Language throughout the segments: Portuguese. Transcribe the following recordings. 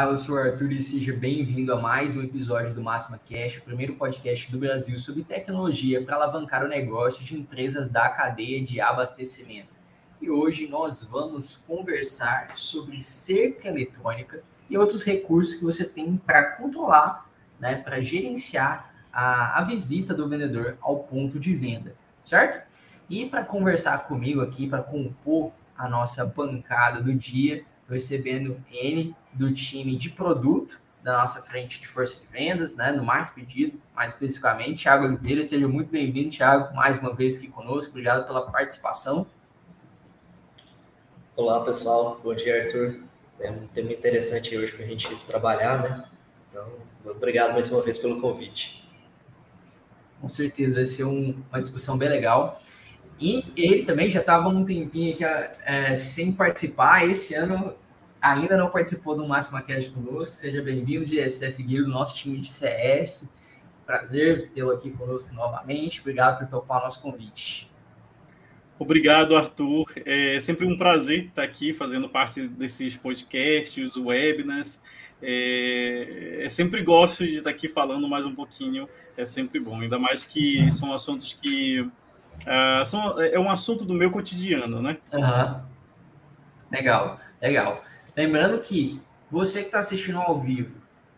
Olá, eu sou o Arthur e seja bem-vindo a mais um episódio do Máxima Cash, o primeiro podcast do Brasil sobre tecnologia para alavancar o negócio de empresas da cadeia de abastecimento. E hoje nós vamos conversar sobre cerca eletrônica e outros recursos que você tem para controlar, né, para gerenciar a, a visita do vendedor ao ponto de venda, certo? E para conversar comigo aqui, para compor a nossa bancada do dia, recebendo N do time de produto da nossa frente de força de vendas, né, no mais pedido, mais especificamente, Thiago Oliveira, seja muito bem-vindo, Thiago, mais uma vez aqui conosco, obrigado pela participação. Olá, pessoal, bom dia, Arthur, é um tema interessante hoje para a gente trabalhar, né, então, obrigado mais uma vez pelo convite. Com certeza, vai ser um, uma discussão bem legal. E ele também já estava um tempinho aqui é, sem participar. Esse ano ainda não participou do Máxima Cast conosco. Seja bem-vindo, GSF Guild, nosso time de CS. Prazer tê-lo aqui conosco novamente. Obrigado por topar o nosso convite. Obrigado, Arthur. É sempre um prazer estar aqui fazendo parte desses podcasts, webinars. É, é sempre gosto de estar aqui falando mais um pouquinho. É sempre bom, ainda mais que são assuntos que Uh, são, é um assunto do meu cotidiano, né? Uhum. Legal, legal. Lembrando que você que está assistindo ao vivo,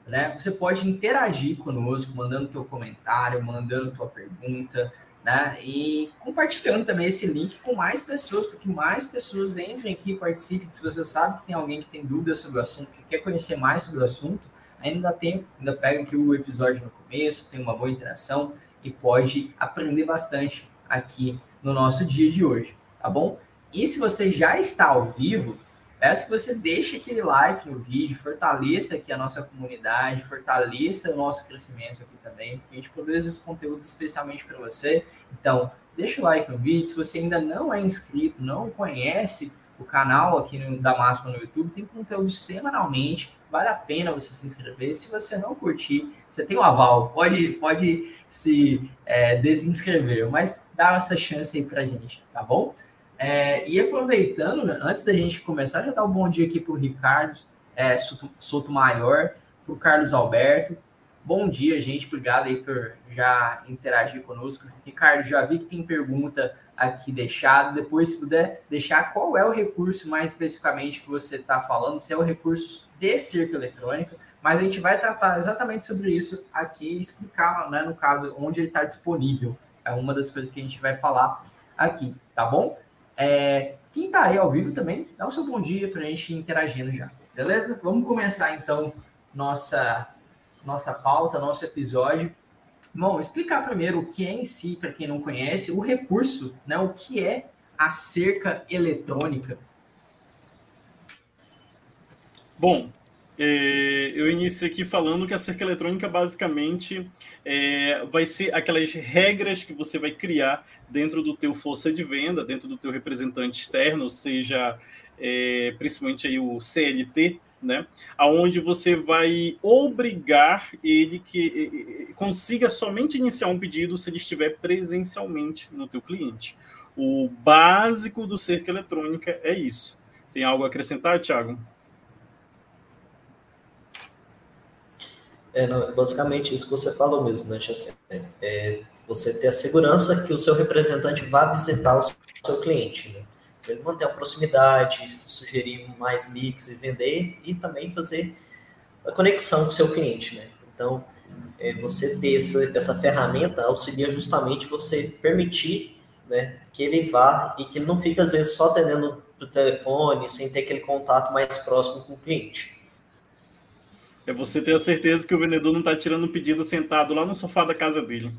né? Você pode interagir conosco, mandando teu comentário, mandando tua pergunta, né? E compartilhando também esse link com mais pessoas, para que mais pessoas entrem aqui e participem. Se você sabe que tem alguém que tem dúvidas sobre o assunto, que quer conhecer mais sobre o assunto, ainda dá tempo, ainda pega aqui o episódio no começo, tem uma boa interação e pode aprender bastante aqui no nosso dia de hoje, tá bom? E se você já está ao vivo, peço que você deixe aquele like no vídeo, fortaleça aqui a nossa comunidade, fortaleça o nosso crescimento aqui também, porque a gente produz esse conteúdo especialmente para você. Então, deixa o like no vídeo. Se você ainda não é inscrito, não conhece o canal aqui no, da Máxima no YouTube, tem conteúdo semanalmente. Vale a pena você se inscrever. Se você não curtir, você tem o um aval, pode, pode se é, desinscrever, mas dá essa chance aí pra gente, tá bom? É, e aproveitando, antes da gente começar, já dá um bom dia aqui pro Ricardo é, Maior, pro Carlos Alberto. Bom dia, gente. Obrigado aí por já interagir conosco. Ricardo, já vi que tem pergunta aqui deixada. Depois, se puder deixar qual é o recurso mais especificamente que você está falando, se é o recurso de cerca eletrônica mas a gente vai tratar exatamente sobre isso aqui e explicar, né, no caso, onde ele está disponível. É uma das coisas que a gente vai falar aqui, tá bom? É, quem está aí ao vivo também, dá o seu bom dia para a gente interagindo já, beleza? Vamos começar então nossa, nossa pauta, nosso episódio. Bom, explicar primeiro o que é em si, para quem não conhece, o recurso, né? O que é a cerca eletrônica. Bom, é, eu inicio aqui falando que a cerca eletrônica basicamente é, vai ser aquelas regras que você vai criar dentro do teu força de venda, dentro do teu representante externo, seja é, principalmente aí o CLT, né? Aonde você vai obrigar ele que consiga somente iniciar um pedido se ele estiver presencialmente no teu cliente. O básico do cerca eletrônica é isso. Tem algo a acrescentar, Thiago? É, não, basicamente isso que você falou mesmo, né, Chacé? É você ter a segurança que o seu representante vá visitar o seu cliente, né? Ele manter a proximidade, sugerir mais mix e vender e também fazer a conexão com o seu cliente, né? Então, é, você ter essa, essa ferramenta auxilia justamente você permitir né, que ele vá e que ele não fique, às vezes, só atendendo o telefone, sem ter aquele contato mais próximo com o cliente. É você ter a certeza que o vendedor não está tirando um pedido sentado lá no sofá da casa dele.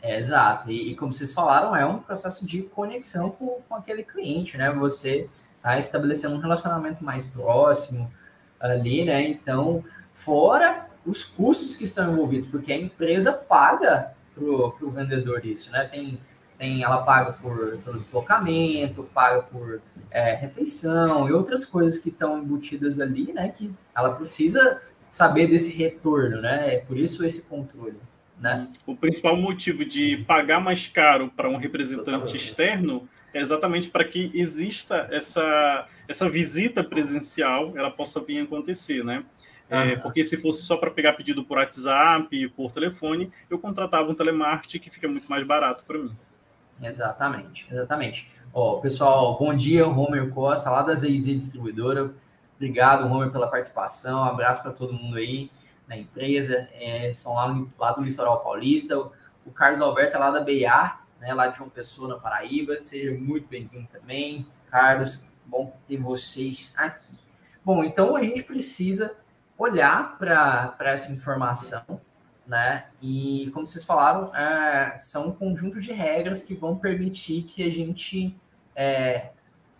É, exato. E, e, como vocês falaram, é um processo de conexão com, com aquele cliente, né? Você está estabelecendo um relacionamento mais próximo ali, né? Então, fora os custos que estão envolvidos, porque a empresa paga para o vendedor isso, né? Tem tem, ela paga por, pelo deslocamento, paga por é, refeição e outras coisas que estão embutidas ali, né? Que ela precisa saber desse retorno, né? É por isso esse controle. Né? O principal motivo de pagar mais caro para um representante externo é exatamente para que exista essa, essa visita presencial, ela possa vir acontecer, né? É, porque se fosse só para pegar pedido por WhatsApp, por telefone, eu contratava um telemarketing que fica muito mais barato para mim. Exatamente, exatamente. Ó, pessoal, bom dia, Romer Costa, lá da ZZ Distribuidora. Obrigado, Romer, pela participação. Um abraço para todo mundo aí na empresa. É, são lá, lá do Litoral Paulista. O Carlos Alberto é lá da BA, né, lá de João Pessoa, na Paraíba. Seja muito bem-vindo também. Carlos, bom ter vocês aqui. Bom, então a gente precisa olhar para essa informação, né? E como vocês falaram, é, são um conjunto de regras que vão permitir que a gente é,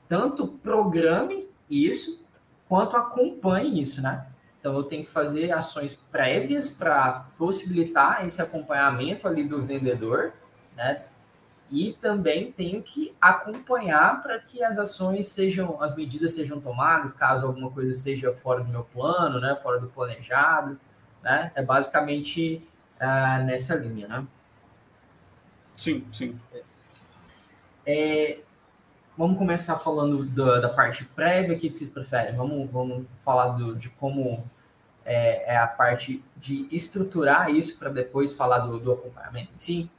tanto programe isso quanto acompanhe isso, né? Então eu tenho que fazer ações prévias para possibilitar esse acompanhamento ali do vendedor, né? E também tenho que acompanhar para que as ações sejam, as medidas sejam tomadas, caso alguma coisa seja fora do meu plano, né? Fora do planejado, né? É basicamente uh, nessa linha, né? Sim, sim. É, Vamos começar falando da, da parte prévia, o que, vocês preferem? Vamos, vamos falar do, de como é, é, a parte de estruturar isso para depois falar do, do, acompanhamento em si?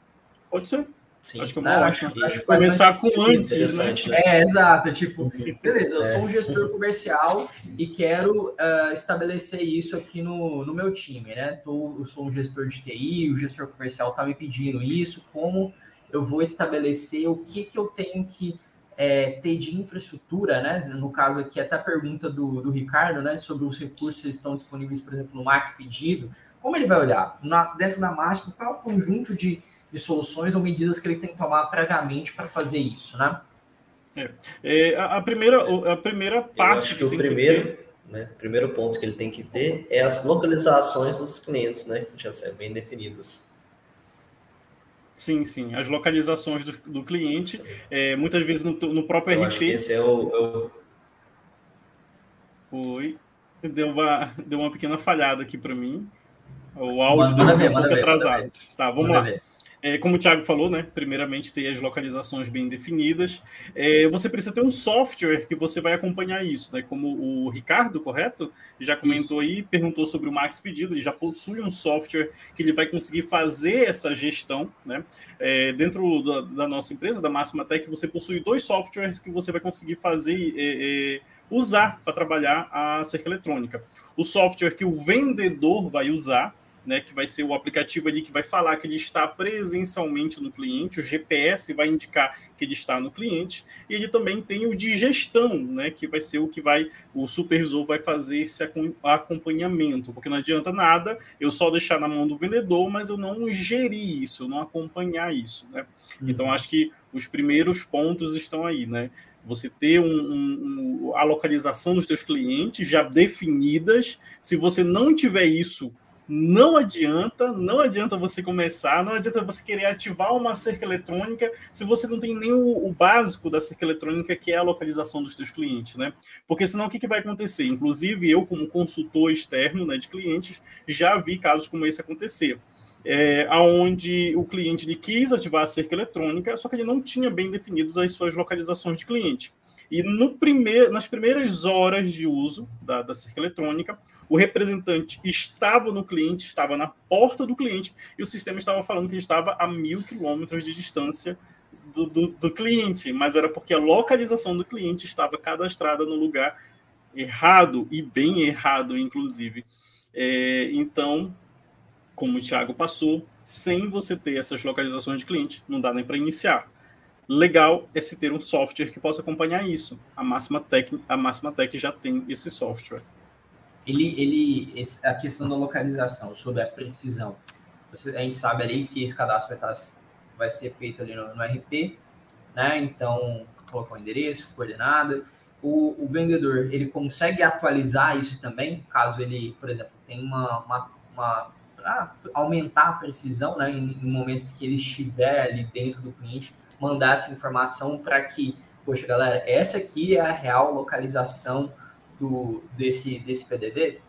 Pode ser. Sim. Acho que é uma ótima. Começar com antes, né? né? É, exato. Tipo, beleza, eu sou um gestor comercial e quero uh, estabelecer isso aqui no, no meu time, né? Tô, eu sou um gestor de TI, o gestor comercial está me pedindo isso, como eu vou estabelecer o que, que eu tenho que é, ter de infraestrutura, né? No caso aqui, até a pergunta do, do Ricardo, né? Sobre os recursos que estão disponíveis, por exemplo, no Max Pedido. Como ele vai olhar? Na, dentro da Máximo, qual é o conjunto de, de soluções ou medidas que ele tem que tomar previamente para fazer isso, né? É, é, a, primeira, a primeira parte. Eu acho que, que o primeiro, que né, primeiro ponto que ele tem que ter é as localizações dos clientes, né? Já são bem definidas. Sim, sim. As localizações do, do cliente, é, muitas vezes no, no próprio Eu RP. esse é o, é o... Oi. Deu uma, deu uma pequena falhada aqui para mim. O áudio deu um pouco atrasado. Tá, vamos lá. Ver. É, como o Thiago falou, né? Primeiramente, ter as localizações bem definidas. É, você precisa ter um software que você vai acompanhar isso, né? Como o Ricardo, correto? Já comentou isso. aí, perguntou sobre o Max Pedido, ele já possui um software que ele vai conseguir fazer essa gestão, né? É, dentro da, da, nossa empresa, da Máxima Tech, você possui dois softwares que você vai conseguir fazer, é, é, usar para trabalhar a cerca eletrônica. O software que o vendedor vai usar, né, que vai ser o aplicativo ali que vai falar que ele está presencialmente no cliente, o GPS vai indicar que ele está no cliente, e ele também tem o de gestão, né, que vai ser o que vai o supervisor vai fazer esse acompanhamento, porque não adianta nada eu só deixar na mão do vendedor, mas eu não gerir isso, eu não acompanhar isso, né? Uhum. Então acho que os primeiros pontos estão aí, né? Você ter um, um, a localização dos seus clientes já definidas. Se você não tiver isso não adianta, não adianta você começar, não adianta você querer ativar uma cerca eletrônica se você não tem nem o, o básico da cerca eletrônica, que é a localização dos seus clientes, né? Porque senão o que, que vai acontecer? Inclusive, eu, como consultor externo né, de clientes, já vi casos como esse acontecer. É, onde o cliente ele quis ativar a cerca eletrônica, só que ele não tinha bem definidos as suas localizações de cliente. E no primeir, nas primeiras horas de uso da, da cerca eletrônica, o representante estava no cliente, estava na porta do cliente, e o sistema estava falando que ele estava a mil quilômetros de distância do, do, do, cliente, mas era porque a localização do cliente estava cadastrada no lugar errado, e bem errado, inclusive. É, então, como o Thiago passou, sem você ter essas localizações de cliente, não dá nem para iniciar. Legal é se ter um software que possa acompanhar isso. A Máxima Tech, a Máxima Tech já tem esse software ele, ele, a questão da localização, sobre a precisão. A gente sabe ali que esse cadastro vai, estar, vai ser feito ali no, no RP, né? Então, colocar o endereço, coordenada. O, o, vendedor, ele consegue atualizar isso também, caso ele, por exemplo, tenha uma, uma, uma aumentar a precisão, né? Em, em momentos que ele estiver ali dentro do cliente, mandar essa informação para que, poxa, galera, essa aqui é a real localização do, desse, desse PDV?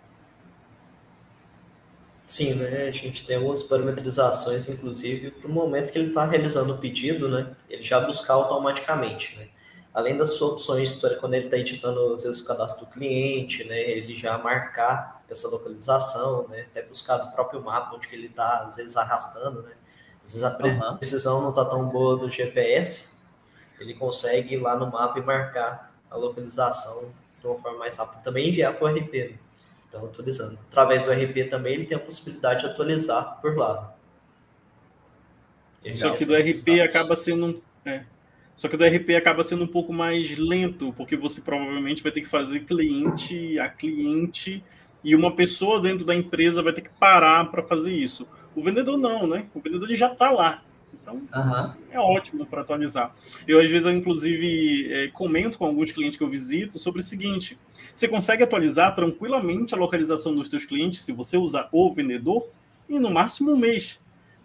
Sim, né? A gente tem algumas parametrizações, inclusive, para o momento que ele está realizando o pedido, né? Ele já buscar automaticamente, né? Além das opções para quando ele está editando, às vezes, o cadastro do cliente, né? Ele já marcar essa localização, né? Até buscar do próprio mapa onde que ele está, às vezes, arrastando, né? Às vezes a precisão não está tão boa do GPS, ele consegue ir lá no mapa e marcar a localização de uma forma mais rápida. Também enviar para o RP, né? Então, atualizando. Através do RP também ele tem a possibilidade de atualizar por lá. Só que do RP acaba sendo é. Só que do RP acaba sendo um pouco mais lento, porque você provavelmente vai ter que fazer cliente a cliente e uma pessoa dentro da empresa vai ter que parar para fazer isso. O vendedor não, né? O vendedor ele já está lá. Então, uhum. é ótimo para atualizar. Eu, às vezes, eu, inclusive, é, comento com alguns clientes que eu visito sobre o seguinte: você consegue atualizar tranquilamente a localização dos seus clientes se você usar o vendedor em no máximo um mês.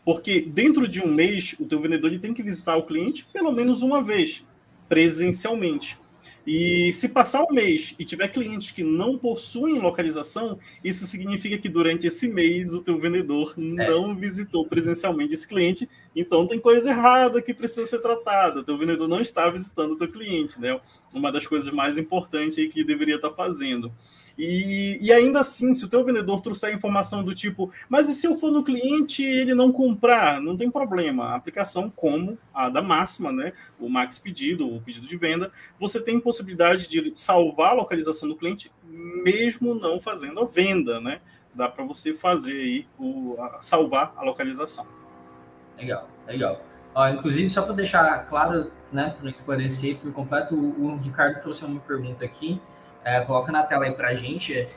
Porque dentro de um mês, o teu vendedor ele tem que visitar o cliente pelo menos uma vez, presencialmente. E se passar um mês e tiver clientes que não possuem localização, isso significa que durante esse mês o teu vendedor é. não visitou presencialmente esse cliente, então tem coisa errada que precisa ser tratada. O teu vendedor não está visitando o teu cliente, né? Uma das coisas mais importantes que deveria estar fazendo. E, e ainda assim, se o teu vendedor trouxer informação do tipo, mas e se eu for no cliente e ele não comprar? Não tem problema. A aplicação como a da máxima, né? O max pedido, o pedido de venda, você tem possibilidade de salvar a localização do cliente, mesmo não fazendo a venda, né? Dá para você fazer aí o, a, salvar a localização. Legal, legal. Ó, inclusive, só para deixar claro, né, para esclarecer por completo, o, o Ricardo trouxe uma pergunta aqui é, coloca na tela aí para a gente.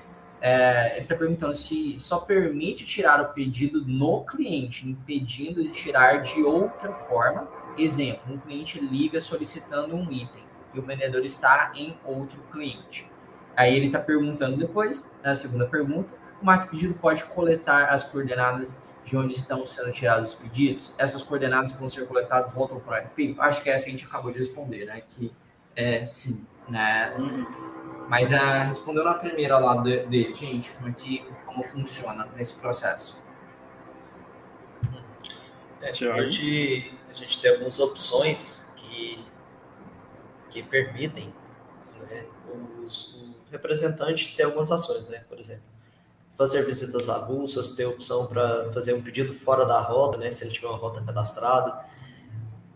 É, ele está perguntando se só permite tirar o pedido no cliente, impedindo de tirar de outra forma. Exemplo, um cliente liga solicitando um item e o vendedor está em outro cliente. Aí ele está perguntando depois, na segunda pergunta, o Max Pedido pode coletar as coordenadas de onde estão sendo tirados os pedidos? Essas coordenadas que vão ser coletadas voltam para o RP? Acho que é essa a gente acabou de responder, né? Que é sim, né? Mas uh, respondendo a primeira lá dele, gente, como, é que, como funciona nesse processo? É, hoje a gente tem algumas opções que, que permitem né, os, o representante ter algumas ações, né? Por exemplo, fazer visitas avulsas, ter opção para fazer um pedido fora da rota, né? Se ele tiver uma rota cadastrada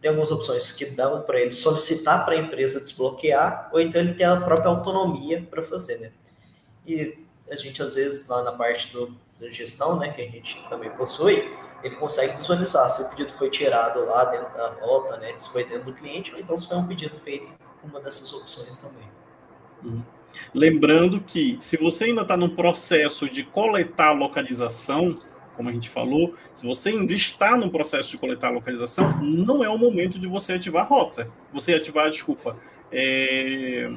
tem algumas opções que dão para ele solicitar para a empresa desbloquear, ou então ele tem a própria autonomia para fazer, né? E a gente, às vezes, lá na parte do, da gestão, né, que a gente também possui, ele consegue visualizar se o pedido foi tirado lá dentro da rota, né, se foi dentro do cliente, ou então se foi um pedido feito com uma dessas opções também. Uhum. Lembrando que, se você ainda está no processo de coletar localização, como a gente falou, se você ainda está no processo de coletar a localização, não é o momento de você ativar a rota. Você ativar, desculpa, é...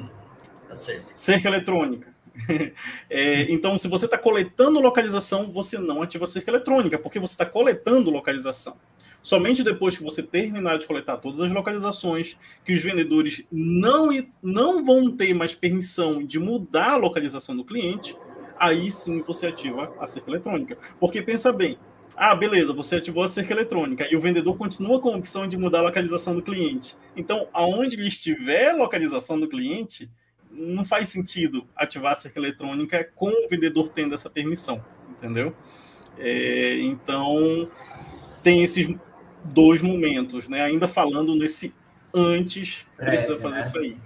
cerca eletrônica. É, então, se você está coletando localização, você não ativa cerca eletrônica, porque você está coletando localização. Somente depois que você terminar de coletar todas as localizações, que os vendedores não, não vão ter mais permissão de mudar a localização do cliente, aí sim você ativa a cerca eletrônica. Porque pensa bem, ah, beleza, você ativou a cerca eletrônica e o vendedor continua com a opção de mudar a localização do cliente. Então, aonde ele estiver a localização do cliente, não faz sentido ativar a cerca eletrônica com o vendedor tendo essa permissão, entendeu? É, então, tem esses dois momentos, né? Ainda falando nesse antes, precisa é, fazer né? isso aí.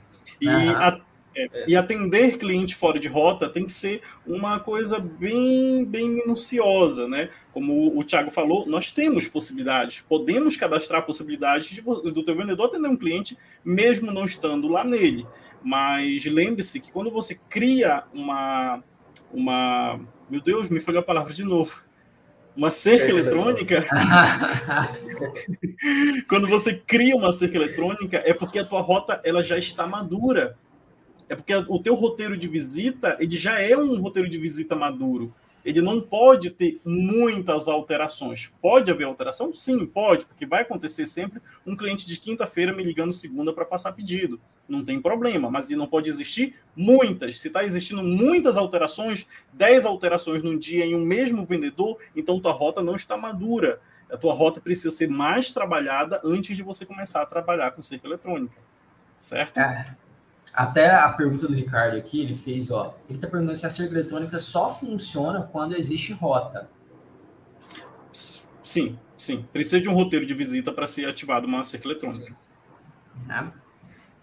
E uhum. a, é, e atender cliente fora de rota tem que ser uma coisa bem, bem minuciosa, né? Como o Thiago falou, nós temos possibilidades, podemos cadastrar possibilidades de, do teu vendedor atender um cliente, mesmo não estando lá nele. Mas lembre-se que quando você cria uma, uma. Meu Deus, me falhou a palavra de novo uma cerca eletrônica. quando você cria uma cerca eletrônica, é porque a tua rota ela já está madura. É porque o teu roteiro de visita, ele já é um roteiro de visita maduro. Ele não pode ter muitas alterações. Pode haver alteração? Sim, pode, porque vai acontecer sempre um cliente de quinta-feira me ligando segunda para passar pedido. Não tem problema, mas não pode existir muitas. Se está existindo muitas alterações, 10 alterações num dia em um mesmo vendedor, então tua rota não está madura. A tua rota precisa ser mais trabalhada antes de você começar a trabalhar com cerca eletrônica. Certo? É. Até a pergunta do Ricardo aqui, ele fez, ó, ele está perguntando se a cerca eletrônica só funciona quando existe rota. Sim, sim. Precisa de um roteiro de visita para ser ativado uma cerca eletrônica. Né?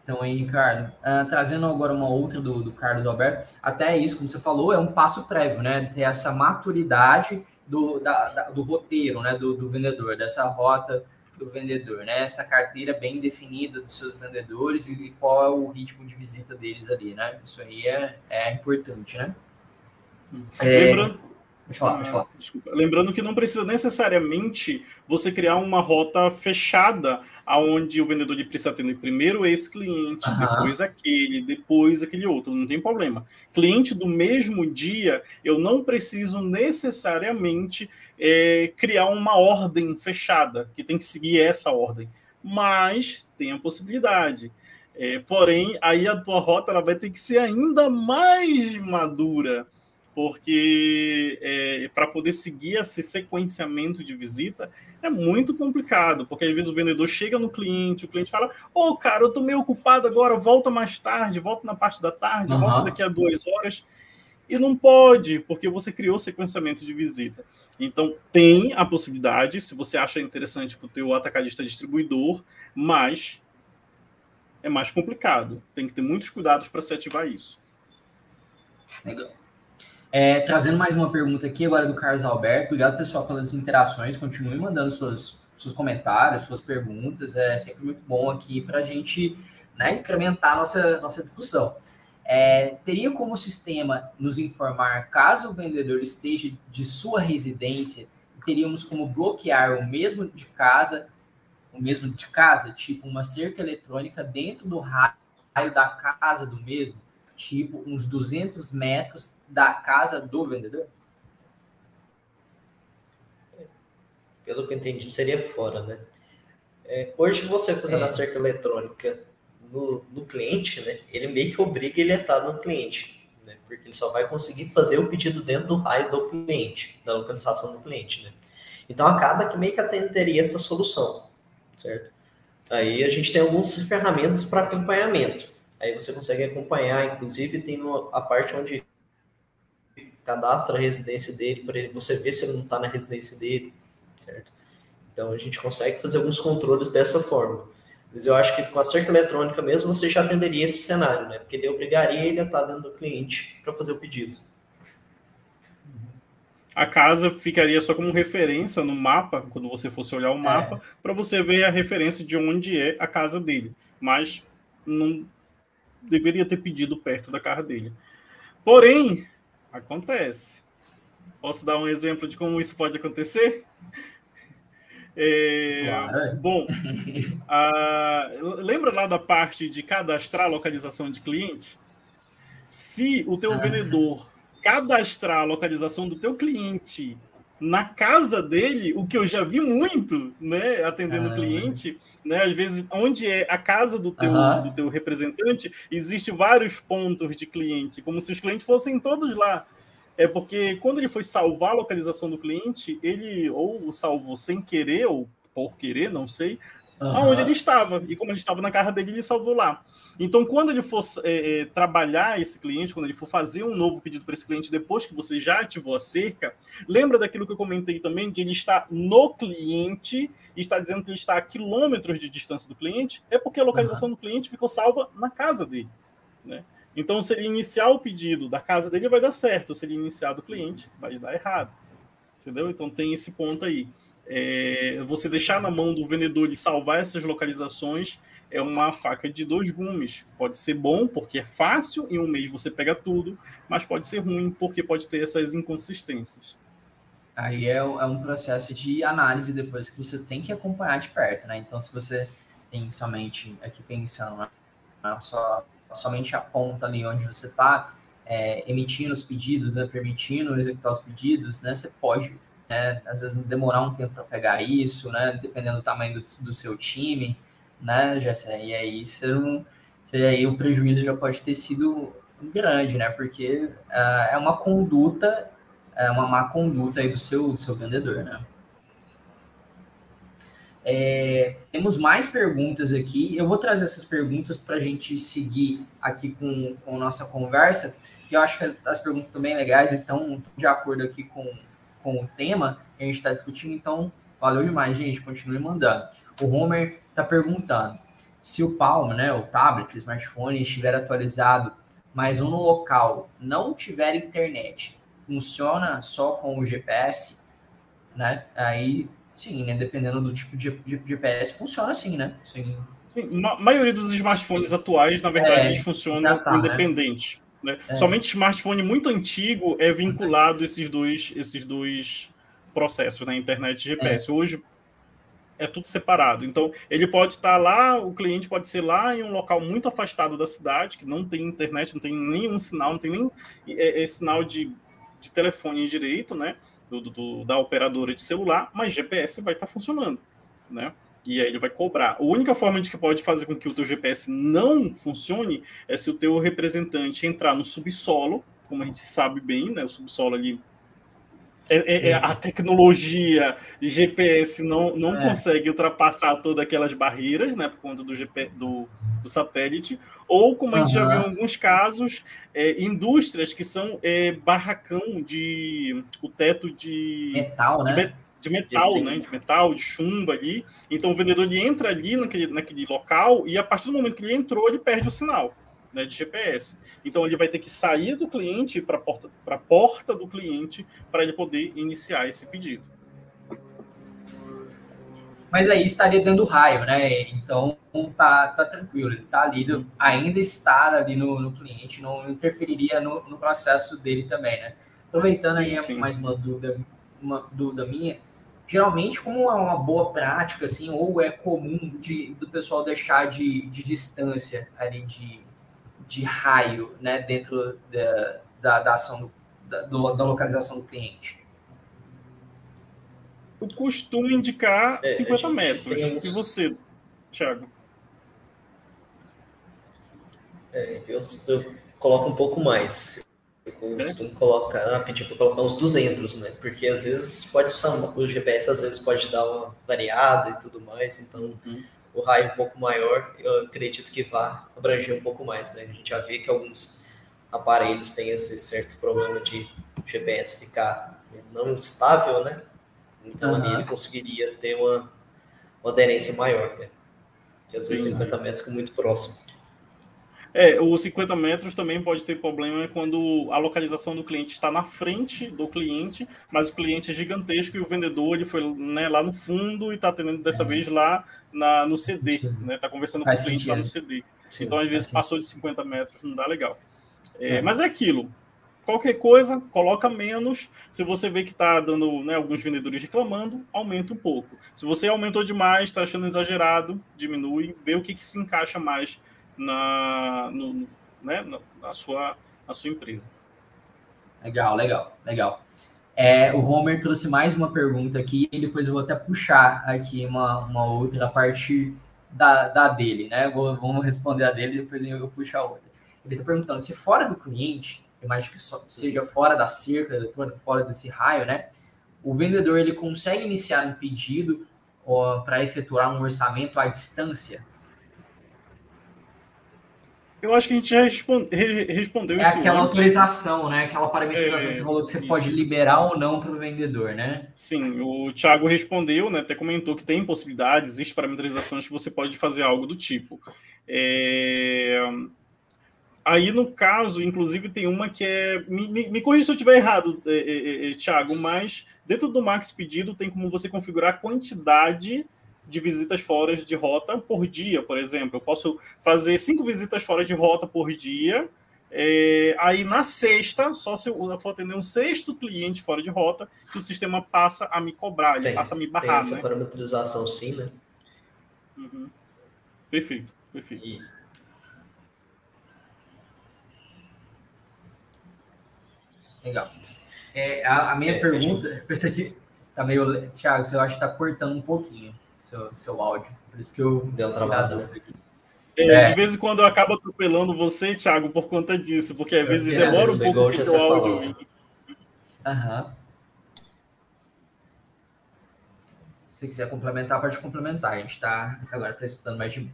Então, aí, Ricardo, uh, trazendo agora uma outra do, do Carlos Alberto, até isso, como você falou, é um passo prévio, né? Ter essa maturidade do, da, da, do roteiro, né? Do, do, vendedor, dessa rota do vendedor, né? Essa carteira bem definida dos seus vendedores e, qual é o ritmo de visita deles ali, né? Isso aí é, é importante, né? É, Lembrando, Pode falar, pode falar. Desculpa. Lembrando que não precisa necessariamente você criar uma rota fechada, aonde o vendedor precisa atender primeiro esse cliente, uhum. depois aquele, depois aquele outro. Não tem problema. Cliente do mesmo dia, eu não preciso necessariamente é, criar uma ordem fechada, que tem que seguir essa ordem. Mas tem a possibilidade. É, porém, aí a tua rota ela vai ter que ser ainda mais madura porque é, para poder seguir esse sequenciamento de visita é muito complicado, porque às vezes o vendedor chega no cliente, o cliente fala: Ô, oh, cara, eu tô meio ocupado agora, volta mais tarde, volta na parte da tarde, uhum. volta daqui a duas horas. E não pode, porque você criou sequenciamento de visita. Então, tem a possibilidade, se você acha interessante para o teu atacadista distribuidor, mas é mais complicado. Tem que ter muitos cuidados para se ativar isso. Legal. É, trazendo mais uma pergunta aqui agora do Carlos Alberto. Obrigado, pessoal, pelas interações. Continue mandando suas, seus comentários, suas perguntas. É sempre muito bom aqui para a gente né, incrementar nossa, nossa discussão. É, teria como sistema nos informar caso o vendedor esteja de sua residência? Teríamos como bloquear o mesmo de casa, o mesmo de casa, tipo uma cerca eletrônica dentro do raio da casa do mesmo? Tipo uns 200 metros da casa do vendedor? Pelo que eu entendi, seria fora, né? É, hoje, você fazendo é. a cerca eletrônica no, no, cliente, né? Ele meio que obriga ele a estar no cliente, né? Porque ele só vai conseguir fazer o pedido dentro do raio do cliente, da localização do cliente, né? Então, acaba que meio que atenderia essa solução, certo? Aí a gente tem algumas ferramentas para acompanhamento. Aí você consegue acompanhar, inclusive tem a parte onde cadastra a residência dele para você ver se ele não está na residência dele, certo? Então a gente consegue fazer alguns controles dessa forma. Mas eu acho que com a cerca eletrônica mesmo você já atenderia esse cenário, né? Porque ele obrigaria ele a estar dentro do cliente para fazer o pedido. A casa ficaria só como referência no mapa, quando você fosse olhar o mapa, é. para você ver a referência de onde é a casa dele. Mas não, deveria ter pedido perto da casa dele. Porém, acontece. Posso dar um exemplo de como isso pode acontecer? É, claro. Bom, a, lembra lá da parte de cadastrar a localização de cliente? Se o teu ah. vendedor cadastrar a localização do teu cliente na casa dele, o que eu já vi muito, né, atendendo o cliente, né, às vezes onde é a casa do teu, do teu representante, existe vários pontos de cliente, como se os clientes fossem todos lá. É porque quando ele foi salvar a localização do cliente, ele ou salvou sem querer ou por querer, não sei, uhum. aonde ele estava. E como ele estava na casa dele, ele salvou lá. Então, quando ele for é, é, trabalhar esse cliente, quando ele for fazer um novo pedido para esse cliente depois que você já ativou a cerca, lembra daquilo que eu comentei também, de ele estar no cliente e está dizendo que ele está a quilômetros de distância do cliente, é porque a localização uhum. do cliente ficou salva na casa dele. Né? Então, se ele iniciar o pedido da casa dele, vai dar certo. Se ele iniciar do cliente, vai dar errado. Entendeu? Então, tem esse ponto aí. É, você deixar na mão do vendedor e salvar essas localizações é uma faca de dois gumes. Pode ser bom porque é fácil, em um mês você pega tudo, mas pode ser ruim porque pode ter essas inconsistências. Aí é, é um processo de análise depois que você tem que acompanhar de perto, né? Então, se você tem somente aqui pensando, né? só, somente aponta ali onde você está é, emitindo os pedidos, né? permitindo executar os pedidos, né? Você pode, né? às vezes, demorar um tempo para pegar isso, né? Dependendo do tamanho do, do seu time né, Jessé? E aí você não, aí o prejuízo já pode ter sido grande, né? Porque uh, é uma conduta, é uma má conduta aí do seu, do seu vendedor, né? É, temos mais perguntas aqui. Eu vou trazer essas perguntas para a gente seguir aqui com, com nossa conversa. Eu acho que as perguntas estão bem legais e estão de acordo aqui com, com o tema que a gente está discutindo. Então, valeu demais, gente. Continue mandando. O Homer está perguntando se o Palm, né, o tablet, o smartphone estiver atualizado, mas um local não tiver internet, funciona só com o GPS, né? Aí Sim, né? Dependendo do tipo de, GPS, funciona assim, né? Sim. Sim, a maioria dos smartphones atuais, na verdade, é, eles funcionam tá, independente. Né? Né? É. Somente smartphone muito antigo é vinculado esses dois, esses dois processos na né? internet e GPS. É. Hoje é tudo separado. Então, ele pode estar lá, o cliente pode ser lá em um local muito afastado da cidade, que não tem internet, não tem nenhum sinal, não tem nem é, é sinal de, de telefone direito, né? do, do, da operadora de celular, mas GPS vai estar tá funcionando, né? E aí ele vai cobrar. A única forma de que pode fazer com que o teu GPS não funcione é se o teu representante entrar no subsolo, como a gente sabe bem, né? O subsolo ali é, é, é, a tecnologia GPS não, não é. consegue ultrapassar todas aquelas barreiras, né, por conta do, GP, do, do satélite, ou como a gente uhum. já viu em alguns casos, é, indústrias que são é, barracão de o teto de metal, de, né? de metal, né? De metal, de chumbo ali. Então o vendedor ele entra ali naquele, naquele local e a partir do momento que ele entrou, ele perde o sinal né, de GPS. Então ele vai ter que sair do cliente para a porta, porta do cliente para ele poder iniciar esse pedido. Mas aí estaria dentro do raio, né? Então tá, tá tranquilo, ele tá ali, ainda está ali no, no cliente, não interferiria no, no, processo dele também, né? Aproveitando aí sim, sim. mais uma dúvida, uma dúvida minha, geralmente como é uma boa prática, assim, ou é comum de, do pessoal deixar de, de distância ali de, de raio né, dentro da, da, da ação do, da, da, localização do cliente? Eu costumo indicar é, 50 metros. Uns... E você, Thiago? É, eu, eu, coloco um pouco mais. Eu é? costumo é? colocar, pedir para colocar uns 200, né? Porque às vezes pode o GPS às vezes pode dar uma variada e tudo mais, então uhum o raio um pouco maior, eu acredito que vá abranger um pouco mais, né? A gente já vê que alguns aparelhos têm esse certo problema de GPS ficar não estável, né? Então uhum. ali ele conseguiria ter uma, uma aderência maior, né? Que às vezes Sim. 50 metros fica muito próximo. É, os 50 metros também pode ter problema quando a localização do cliente está na frente do cliente, mas o cliente é gigantesco e o vendedor ele foi né, lá no fundo e está atendendo dessa é. vez lá na, no CD, né? Está conversando faz com o cliente sentido. lá no CD. Sim, então, às vezes, passou de 50 metros, não dá legal. É, é. Mas é aquilo. Qualquer coisa, coloca menos. Se você vê que está dando né, alguns vendedores reclamando, aumenta um pouco. Se você aumentou demais, está achando exagerado, diminui, vê o que, que se encaixa mais na, no, né, na, sua, na sua empresa. Legal, legal, legal. É, o Homer trouxe mais uma pergunta aqui e depois eu vou até puxar aqui uma, uma outra a partir da, da dele, né? Vou, vamos responder a dele e depois eu puxo a outra. Ele está perguntando se fora do cliente, imagino que só, seja fora da cerca eletrônica, fora desse raio, né? O vendedor ele consegue iniciar um pedido para efetuar um orçamento à distância eu acho que a gente já responde, respondeu é isso. É aquela antes. autorização, né? Aquela parametrização é, que você falou que você isso. pode liberar ou não para o vendedor, né? Sim, o Thiago respondeu, né? Até comentou que tem possibilidades, existem parametrizações que você pode fazer algo do tipo. É... Aí, no caso, inclusive, tem uma que é. Me, me, me corrija se eu estiver errado, é, é, é, Thiago, mas dentro do Max Pedido tem como você configurar a quantidade de visitas fora de rota por dia, por exemplo. Eu posso fazer cinco visitas fora de rota por dia. É, aí na sexta, só se eu for atender um sexto cliente fora de rota, que o sistema passa a me cobrar, ele tem, passa a me barrar. Tem essa né? parametrização sim, né? Uhum. Perfeito, perfeito. E... Legal. É, a, a, minha é, pergunta, gente... pensei que tá meio. Thiago, você acha que tá cortando um pouquinho seu, seu áudio. Por isso que eu. Deu uma travada, né? É, é. De vez em quando eu acabo atropelando você, Thiago, por conta disso, porque às vezes demora um pouco para o áudio. Aham. Se quiser complementar, pode complementar. A gente tá, agora está estudando mais de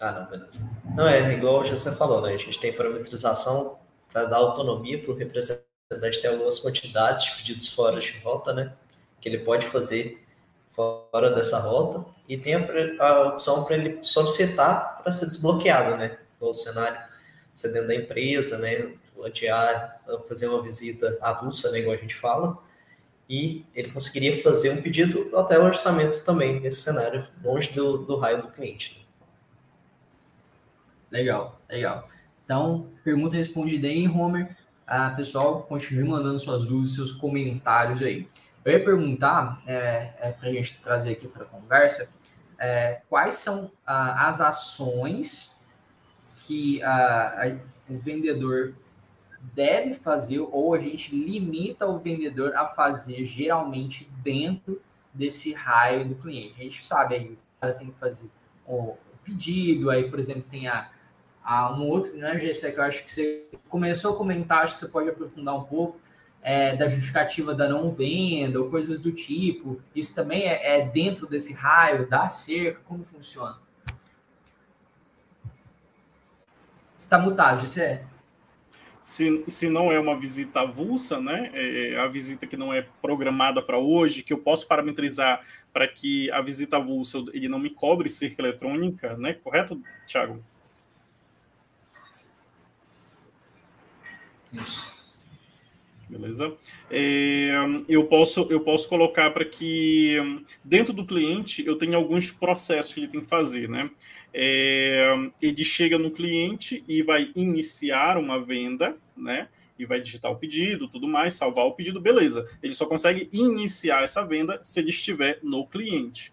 Ah, não, beleza. Não, é igual você falou, né? A gente tem parametrização para dar autonomia para o representante ter algumas quantidades de pedidos fora de rota, né? Que ele pode fazer fora dessa rota e tem a, a opção para ele solicitar para ser desbloqueado, né? O cenário ser dentro da empresa, né? Adiar, fazer uma visita avulsa, né? Igual a gente fala. E ele conseguiria fazer um pedido até o orçamento também nesse cenário, longe do, do raio do cliente. Né? Legal, legal. Então, pergunta respondida aí, Homer. Ah, pessoal, continue mandando suas dúvidas, seus comentários aí. Eu ia perguntar, é, é para a gente trazer aqui para a conversa, é, quais são ah, as ações que ah, a, o vendedor deve fazer ou a gente limita o vendedor a fazer geralmente dentro desse raio do cliente. A gente sabe aí, o cara tem que fazer o pedido, aí, por exemplo, tem a, a um outro, né, GC, que eu acho que você começou a comentar, acho que você pode aprofundar um pouco, é, da justificativa da não venda ou coisas do tipo. Isso também é, é dentro desse raio, da cerca? Como funciona? Está mutado, Gessé? Se, se não é uma visita avulsa, né? É, é a visita que não é programada para hoje, que eu posso parametrizar para que a visita avulsa ele não me cobre cerca eletrônica, né? Correto, Thiago? Isso beleza? É, eu, posso, eu posso colocar para que dentro do cliente eu tenha alguns processos que ele tem que fazer, né? É, ele chega no cliente e vai iniciar uma venda, né? E vai digitar o pedido, tudo mais, salvar o pedido, beleza. Ele só consegue iniciar essa venda se ele estiver no cliente.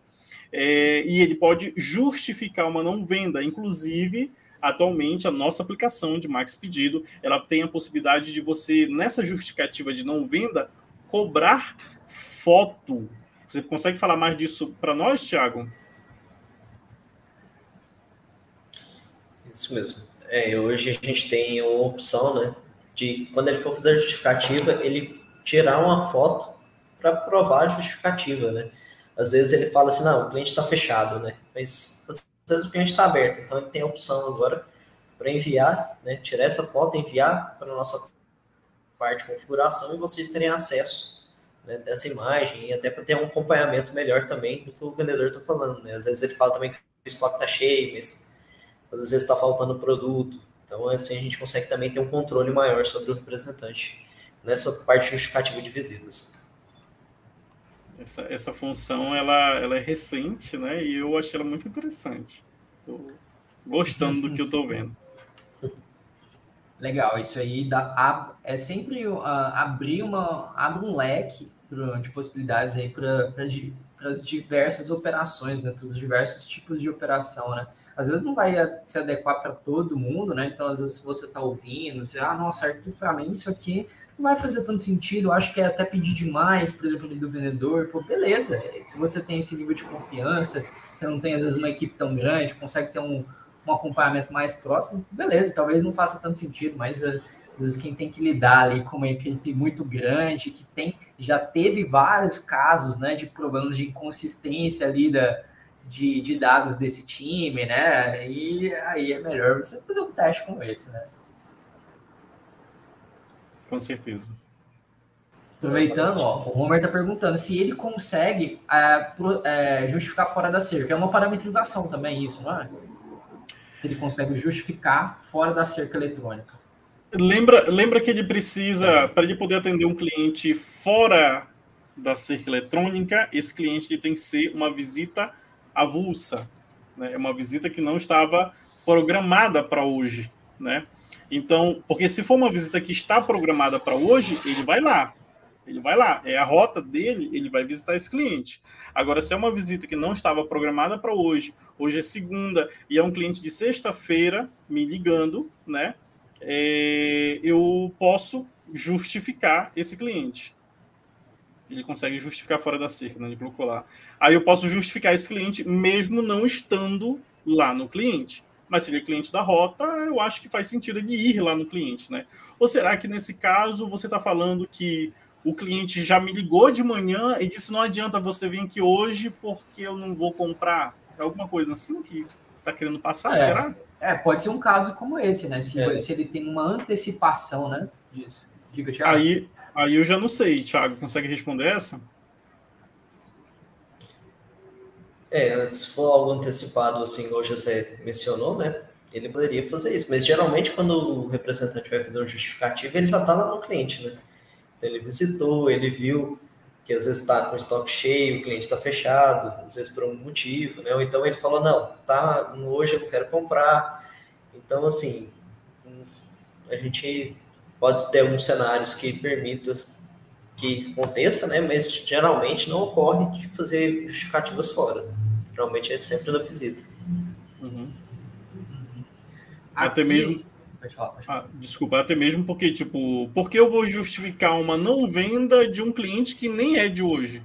É, e ele pode justificar uma não venda, inclusive Atualmente, a nossa aplicação de Max Pedido, ela tem a possibilidade de você, nessa justificativa de não venda, cobrar foto. Você consegue falar mais disso para nós, Thiago? Isso mesmo. É, hoje a gente tem uma opção, né, de quando ele for fazer a justificativa, ele tirar uma foto para provar a justificativa, né? Às vezes ele fala assim, não, o cliente está fechado, né? Mas o cliente está aberto, então ele tem a opção agora para enviar, né, tirar essa foto, enviar para a nossa parte de configuração e vocês terem acesso né, dessa imagem e até para ter um acompanhamento melhor também do que o vendedor está falando. Né? Às vezes ele fala também que o estoque está cheio, mas às vezes está faltando produto. Então, assim, a gente consegue também ter um controle maior sobre o representante nessa parte justificativa de visitas. Essa, essa função ela, ela é recente, né? E eu achei ela muito interessante. Estou gostando do que eu estou vendo. Legal, isso aí dá, é sempre uh, abrir uma abre um leque de possibilidades aí para as diversas operações, né, para os diversos tipos de operação, né? Às vezes não vai se adequar para todo mundo, né? Então, às vezes, se você está ouvindo, você, ah, nossa, Arthur, para mim isso aqui não vai fazer tanto sentido, eu acho que é até pedir demais, por exemplo, do vendedor, pô, beleza, se você tem esse nível de confiança, você não tem às vezes uma equipe tão grande, consegue ter um, um acompanhamento mais próximo, beleza, talvez não faça tanto sentido, mas eh, às vezes quem tem que lidar ali com uma equipe muito grande, que tem, já teve vários casos, né, de problemas de inconsistência ali da, de, de dados desse time, né, e aí é melhor você fazer um teste como esse, né. Com certeza. Aproveitando, ó, o Homer está perguntando se ele consegue é, é, justificar fora da cerca. É uma parametrização também isso, não é? Se ele consegue justificar fora da cerca eletrônica. Lembra, lembra que ele precisa, para ele poder atender um cliente fora da cerca eletrônica, esse cliente tem que ser uma visita avulsa. Né? É uma visita que não estava programada para hoje, né? Então, porque se for uma visita que está programada para hoje, ele vai lá. Ele vai lá. É a rota dele, ele vai visitar esse cliente. Agora, se é uma visita que não estava programada para hoje, hoje é segunda e é um cliente de sexta-feira me ligando, né? É, eu posso justificar esse cliente. Ele consegue justificar fora da cerca, né? Ele colocou lá. Aí eu posso justificar esse cliente mesmo não estando lá no cliente. Mas se ele é cliente da rota, eu acho que faz sentido ele ir lá no cliente, né? Ou será que nesse caso você está falando que o cliente já me ligou de manhã e disse não adianta você vir aqui hoje porque eu não vou comprar? É alguma coisa assim que está querendo passar, é, será? É, pode ser um caso como esse, né? Se, é. se ele tem uma antecipação, né? Disso. Diga, Thiago. Aí, aí eu já não sei, Thiago, consegue responder essa? É, se for algo antecipado, assim, igual você mencionou, né? Ele poderia fazer isso. Mas geralmente, quando o representante vai fazer um justificativo, ele já está lá no cliente, né? Então, ele visitou, ele viu que às vezes está com estoque cheio, o cliente está fechado, às vezes por um motivo, né? Ou então ele falou, não, tá, hoje eu quero comprar. Então, assim, a gente pode ter alguns cenários que permitam que aconteça, né? Mas geralmente não ocorre de fazer justificativas fora. Geralmente é sempre na visita. Uhum. Até mesmo. Pode falar, pode falar. Ah, desculpa, até mesmo porque, tipo, por que eu vou justificar uma não venda de um cliente que nem é de hoje?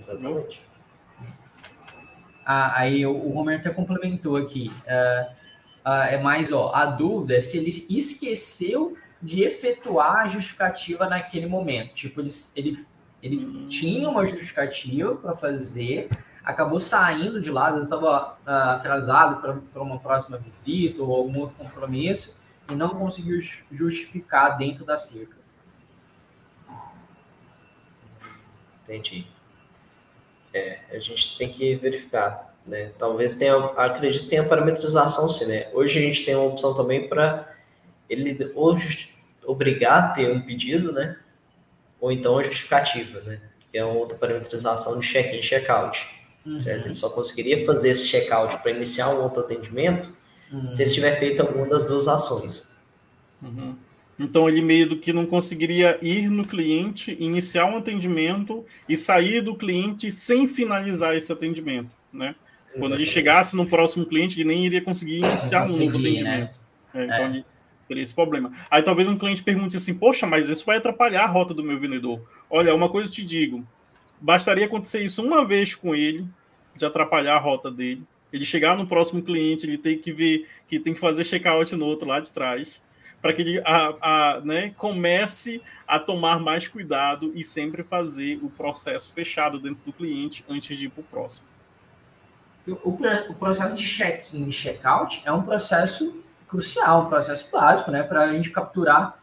Exatamente. Ah, aí o, Romer até complementou aqui. Uh, uh, é mais, ó, a dúvida é se ele esqueceu de efetuar a justificativa naquele momento. Tipo, ele, ele, ele hum. tinha uma justificativa para fazer, acabou saindo de lá, às vezes estava uh, atrasado para uma próxima visita ou algum outro compromisso e não conseguiu justificar dentro da cerca. Entendi. É, a gente tem que verificar, né? Talvez tenha, acredito tenha parametrização sim, né? Hoje a gente tem uma opção também para ele ou obrigar a ter um pedido, né? Ou então a justificativa, né? Que é uma outra parametrização de check-in e check-out uhum. certo? Ele só conseguiria fazer esse check-out para iniciar um outro atendimento uhum. se ele tiver feito alguma das duas ações. Uhum. Então ele meio do que não conseguiria ir no cliente, iniciar um atendimento e sair do cliente sem finalizar esse atendimento, né? Exatamente. Quando ele chegasse no próximo cliente, ele nem iria conseguir iniciar um novo né? atendimento. Né? É, então é. ele esse problema. Aí talvez um cliente pergunte assim: Poxa, mas isso vai atrapalhar a rota do meu vendedor. Olha, uma coisa eu te digo: bastaria acontecer isso uma vez com ele, de atrapalhar a rota dele. Ele chegar no próximo cliente, ele tem que ver que tem que fazer check-out no outro lá de trás, para que ele a, a, né, comece a tomar mais cuidado e sempre fazer o processo fechado dentro do cliente antes de ir para o próximo. O processo de check-in e check-out é um processo crucial, um processo básico, né, para a gente capturar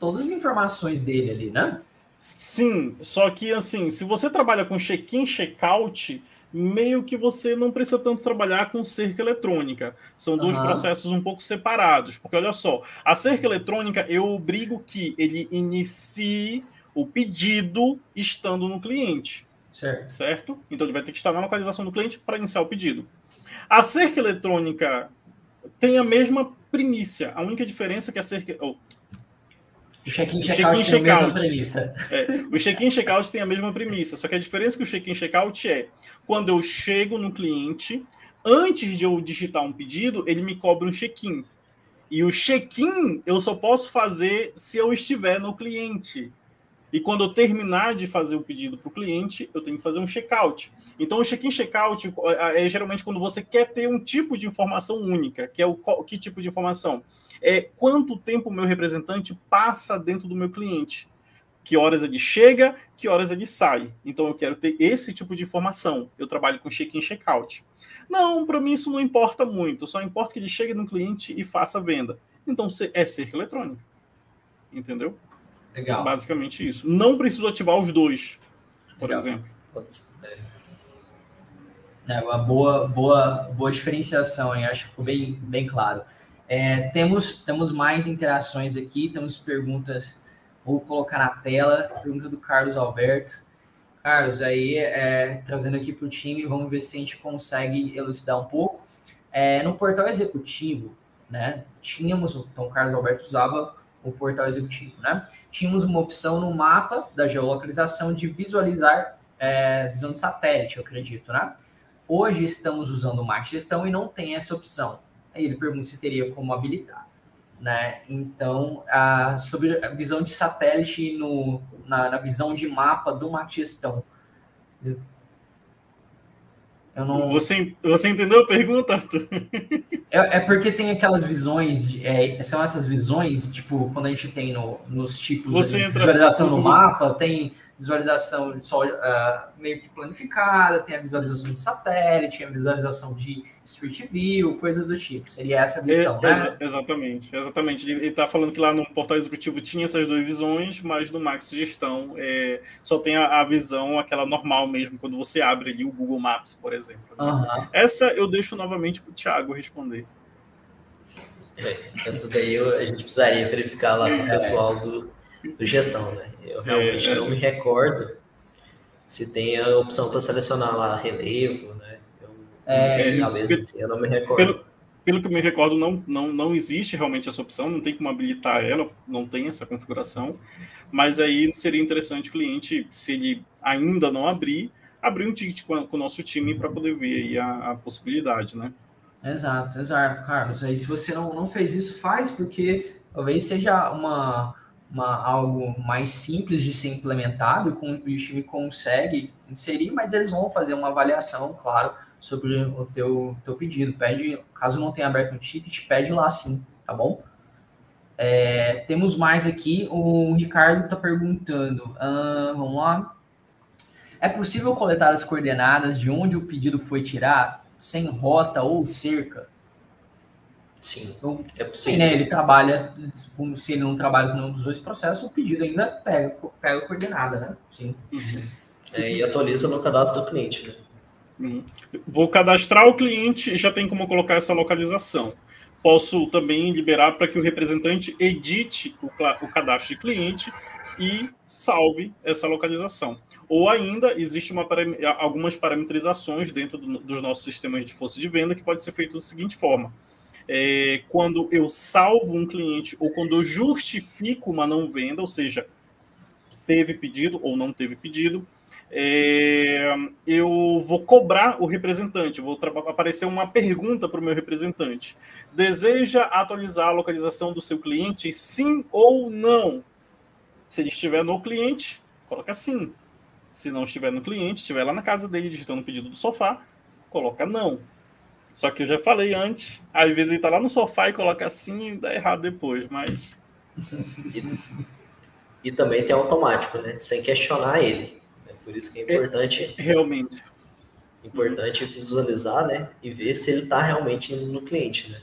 todas as informações dele ali, né? Sim, só que assim, se você trabalha com check-in, check-out, meio que você não precisa tanto trabalhar com cerca eletrônica. São uhum. dois processos um pouco separados. Porque olha só, a cerca eletrônica eu obrigo que ele inicie o pedido estando no cliente. Certo. certo? Então ele vai ter que estar na localização do cliente para iniciar o pedido. A cerca eletrônica tem a mesma primícia. A única diferença é que a cerca. Oh, o check-in check-out check tem a mesma premissa. É, o check-in check-out tem a mesma premissa, só que a diferença que o check-in check-out é quando eu chego no cliente, antes de eu digitar um pedido, ele me cobra um check-in. E o check-in eu só posso fazer se eu estiver no cliente. E quando eu terminar de fazer o pedido para o cliente, eu tenho que fazer um check-out. Então, o check-in check-out é, é geralmente quando você quer ter um tipo de informação única, que é o que tipo de informação? é quanto tempo o meu representante passa dentro do meu cliente. Que horas ele chega, que horas ele sai. Então eu quero ter esse tipo de informação. Eu trabalho com check-in, check-out. Não, para mim isso não importa muito. Só importa que ele chegue no cliente e faça a venda. Então é cerca eletrônica. Entendeu? Legal. basicamente isso. Não preciso ativar os dois, por Legal. exemplo. É uma boa, boa, boa diferenciação, hein? acho que ficou bem, bem claro. É, temos, temos mais interações aqui, temos perguntas, vou colocar na tela, pergunta do Carlos Alberto. Carlos, aí é, trazendo aqui para o time, vamos ver se a gente consegue elucidar um pouco. É, no portal executivo, né, tínhamos, então o Carlos Alberto usava o portal executivo, né? Tínhamos uma opção no mapa da geolocalização de visualizar é, visão de satélite, eu acredito, né? Hoje estamos usando o Mac Gestão e não tem essa opção. Aí ele pergunta se teria como habilitar. Né? Então, a, sobre a visão de satélite no, na, na visão de mapa do uma gestão. Não... Você, você entendeu a pergunta, Arthur? É, é porque tem aquelas visões, de, é, são essas visões, tipo, quando a gente tem no, nos tipos você de entra... visualização no mapa, tem visualização só, uh, meio que planificada, tem a visualização de satélite, a visualização de Street View, coisas do tipo. Seria essa a visão, é, né? Exatamente, exatamente. Ele está falando que lá no portal executivo tinha essas duas visões, mas no Max Gestão é, só tem a, a, visão, aquela normal mesmo, quando você abre ali o Google Maps, por exemplo. Uhum. Essa eu deixo novamente para o Thiago responder. É, essa daí eu, a gente precisaria verificar lá com o pessoal do, do gestão, né? Eu realmente é, não me recordo se tem a opção para selecionar lá relevo, né? Eu, é, isso, cabeça, assim, eu não me recordo. Pelo, pelo que eu me recordo, não, não, não existe realmente essa opção, não tem como habilitar ela, não tem essa configuração. Mas aí seria interessante o cliente, se ele ainda não abrir, abrir um ticket com, com o nosso time para poder ver aí a, a, possibilidade, né? Exato, exato, Carlos. Aí se você não, não fez isso, faz, porque talvez seja uma uma, algo mais simples de ser implementado com, o time consegue inserir, mas eles vão fazer uma avaliação, claro, sobre o teu, teu pedido. Pede, caso não tenha aberto um ticket, pede lá sim, tá bom? É, temos mais aqui, o Ricardo está perguntando, uh, vamos lá. É possível coletar as coordenadas de onde o pedido foi tirado, sem rota ou cerca? Sim, então, é possível. Né, ele trabalha, como se ele não trabalha com nenhum dos dois processos, o pedido ainda pega, pega a coordenada, né? Sim. Sim. É, e atualiza no cadastro do cliente, né? Uhum. Vou cadastrar o cliente e já tem como colocar essa localização. Posso também liberar para que o representante edite o, o cadastro de cliente e salve essa localização. Ou ainda, existe uma, algumas parametrizações dentro do, dos nossos sistemas de força de venda que pode ser feito da seguinte forma é, quando eu salvo um cliente ou quando eu justifico uma não venda, ou seja, teve pedido ou não teve pedido, é, eu vou cobrar o representante, vou aparecer uma pergunta para o meu representante. Deseja atualizar a localização do seu cliente, sim ou não? Se ele estiver no cliente, coloca sim. Se não estiver no cliente, estiver lá na casa dele digitando o pedido do sofá, coloca não. Só que eu já falei antes, às vezes ele tá lá no sofá e coloca assim e dá errado depois, mas. E, e também tem automático, né? Sem questionar ele. É por isso que é importante. É, realmente. Importante visualizar, né? E ver se ele tá realmente indo no cliente, né?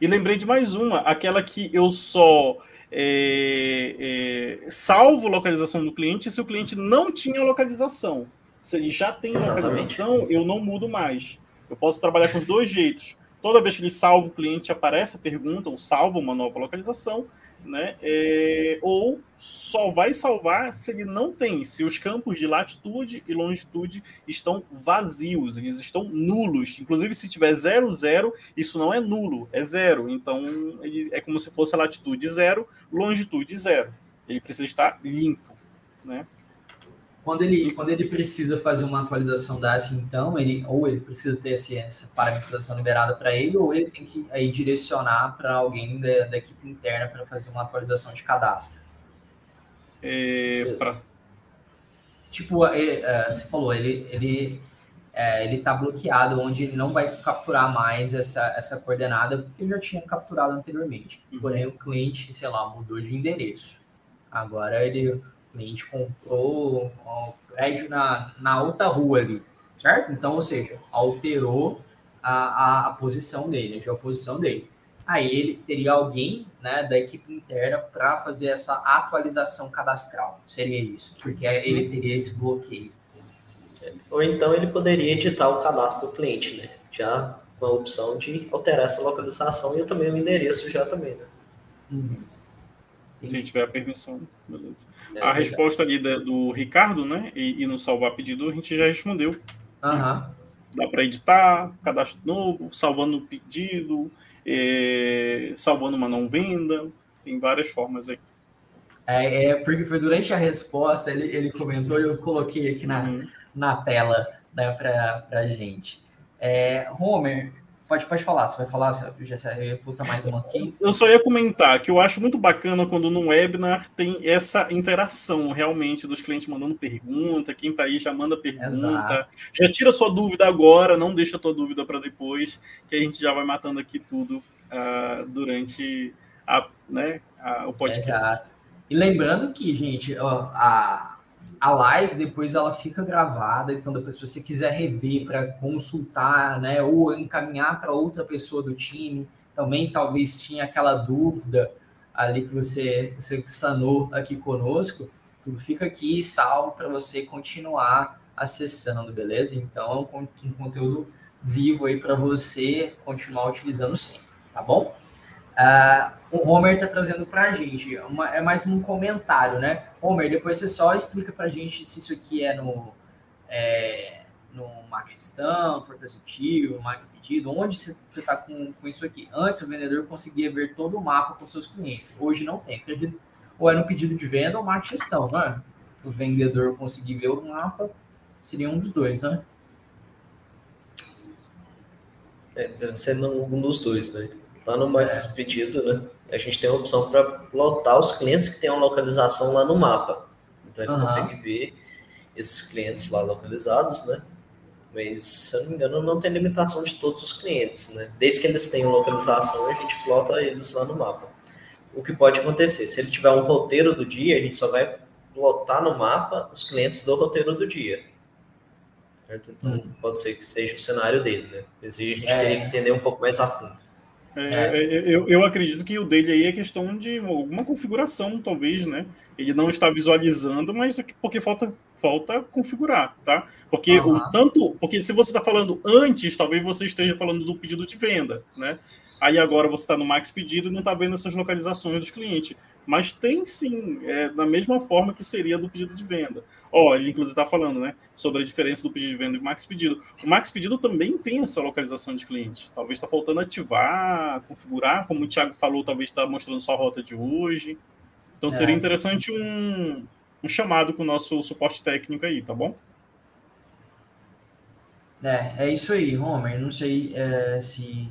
E lembrei de mais uma, aquela que eu só é, é, salvo localização do cliente se o cliente não tinha localização. Se ele já tem Exatamente. localização, eu não mudo mais. Eu posso trabalhar com os dois jeitos. Toda vez que ele salva o cliente, aparece a pergunta, ou salva uma nova localização, né? É, ou só vai salvar se ele não tem, se os campos de latitude e longitude estão vazios, eles estão nulos. Inclusive, se tiver zero, zero, isso não é nulo, é zero. Então, ele, é como se fosse a latitude zero, longitude zero. Ele precisa estar limpo, né? Quando ele, quando ele precisa fazer uma atualização dessa, então, ele, ou ele precisa ter esse, essa parametrização liberada para ele, ou ele tem que aí direcionar para alguém da, da, equipe interna para fazer uma atualização de cadastro. É, pra... Tipo, ele, é, você falou, ele ele é, ele está bloqueado, onde ele não vai capturar mais essa, essa coordenada, porque já tinha capturado anteriormente. Uhum. Porém, o cliente, sei lá, mudou de endereço. Agora ele cliente comprou um prédio na, na outra rua ali, certo? Então, ou seja, alterou a, a, a posição dele, a geoposição dele. Aí ele teria alguém né, da equipe interna para fazer essa atualização cadastral. Seria isso, porque ele teria esse bloqueio. Ou então ele poderia editar o cadastro do cliente, né? Já com a opção de alterar essa localização e também o endereço já também, né? Uhum. Se tiver a permissão, beleza. É, a resposta ali da, do Ricardo, né? E, e, no salvar pedido, a gente já respondeu. Uhum. Dá para editar, cadastro novo, salvando o pedido, é, salvando uma não venda, tem várias formas aí. É, é, porque foi durante a resposta, ele, ele comentou e eu coloquei aqui na, uhum. na tela né, para a gente. É, Homer, Pode, pode falar, você vai falar, você ia botar mais uma aqui. Eu só ia comentar que eu acho muito bacana quando no webinar tem essa interação realmente dos clientes mandando pergunta, quem tá aí já manda pergunta, Exato. já tira sua dúvida agora, não deixa a tua dúvida para depois, que a gente já vai matando aqui tudo uh, durante a, né, a, o podcast. Exato. E lembrando que, gente, ó, a, a live depois ela fica gravada, então depois se você quiser rever para consultar, né, ou encaminhar para outra pessoa do time, também talvez tinha aquela dúvida ali que você, você sanou aqui conosco, tudo fica aqui salvo para você continuar acessando, beleza? Então, é um conteúdo vivo aí para você continuar utilizando sempre, tá bom? Uh, o Homer está trazendo para a gente. Uma, é mais um comentário, né? Homer, depois você só explica para a gente se isso aqui é no, é, no Max Stamp, Portacitivo, Max Pedido, onde você está com, com isso aqui. Antes o vendedor conseguia ver todo o mapa com seus clientes. Hoje não tem. Acredito, ou é no pedido de venda ou Max Gestão, não é? O vendedor conseguir ver o mapa seria um dos dois, né? É, deve ser um dos dois, né? Lá no Max. Pedido, né? A gente tem a opção para lotar os clientes que têm uma localização lá no mapa. Então ele uhum. consegue ver esses clientes lá localizados, né? Mas, se eu não me engano, não tem limitação de todos os clientes, né? Desde que eles tenham localização, a gente plota eles lá no mapa. O que pode acontecer? Se ele tiver um roteiro do dia, a gente só vai lotar no mapa os clientes do roteiro do dia. Certo? Então, hum. pode ser que seja o cenário dele, né? Mas aí a gente é. teria que entender um pouco mais a fundo. É, é. é. Eu, eu acredito que o dele aí é questão de alguma configuração, talvez, né? Ele não está visualizando, mas é porque falta, falta configurar, tá? Porque uhum. o tanto, porque se você está falando antes, talvez você esteja falando do pedido de venda, né? Aí agora você está no max pedido e não está vendo essas localizações dos clientes. Mas tem sim, é, da mesma forma que seria do pedido de venda. Ó, ele inclusive está falando, né, sobre a diferença do pedido de venda e max pedido. O max pedido também tem essa localização de cliente. Talvez está faltando ativar, configurar, como o Thiago falou, talvez está mostrando só a rota de hoje. Então é. seria interessante um, um chamado com o nosso suporte técnico aí, tá bom? É, é isso aí, Homer. Não sei é, se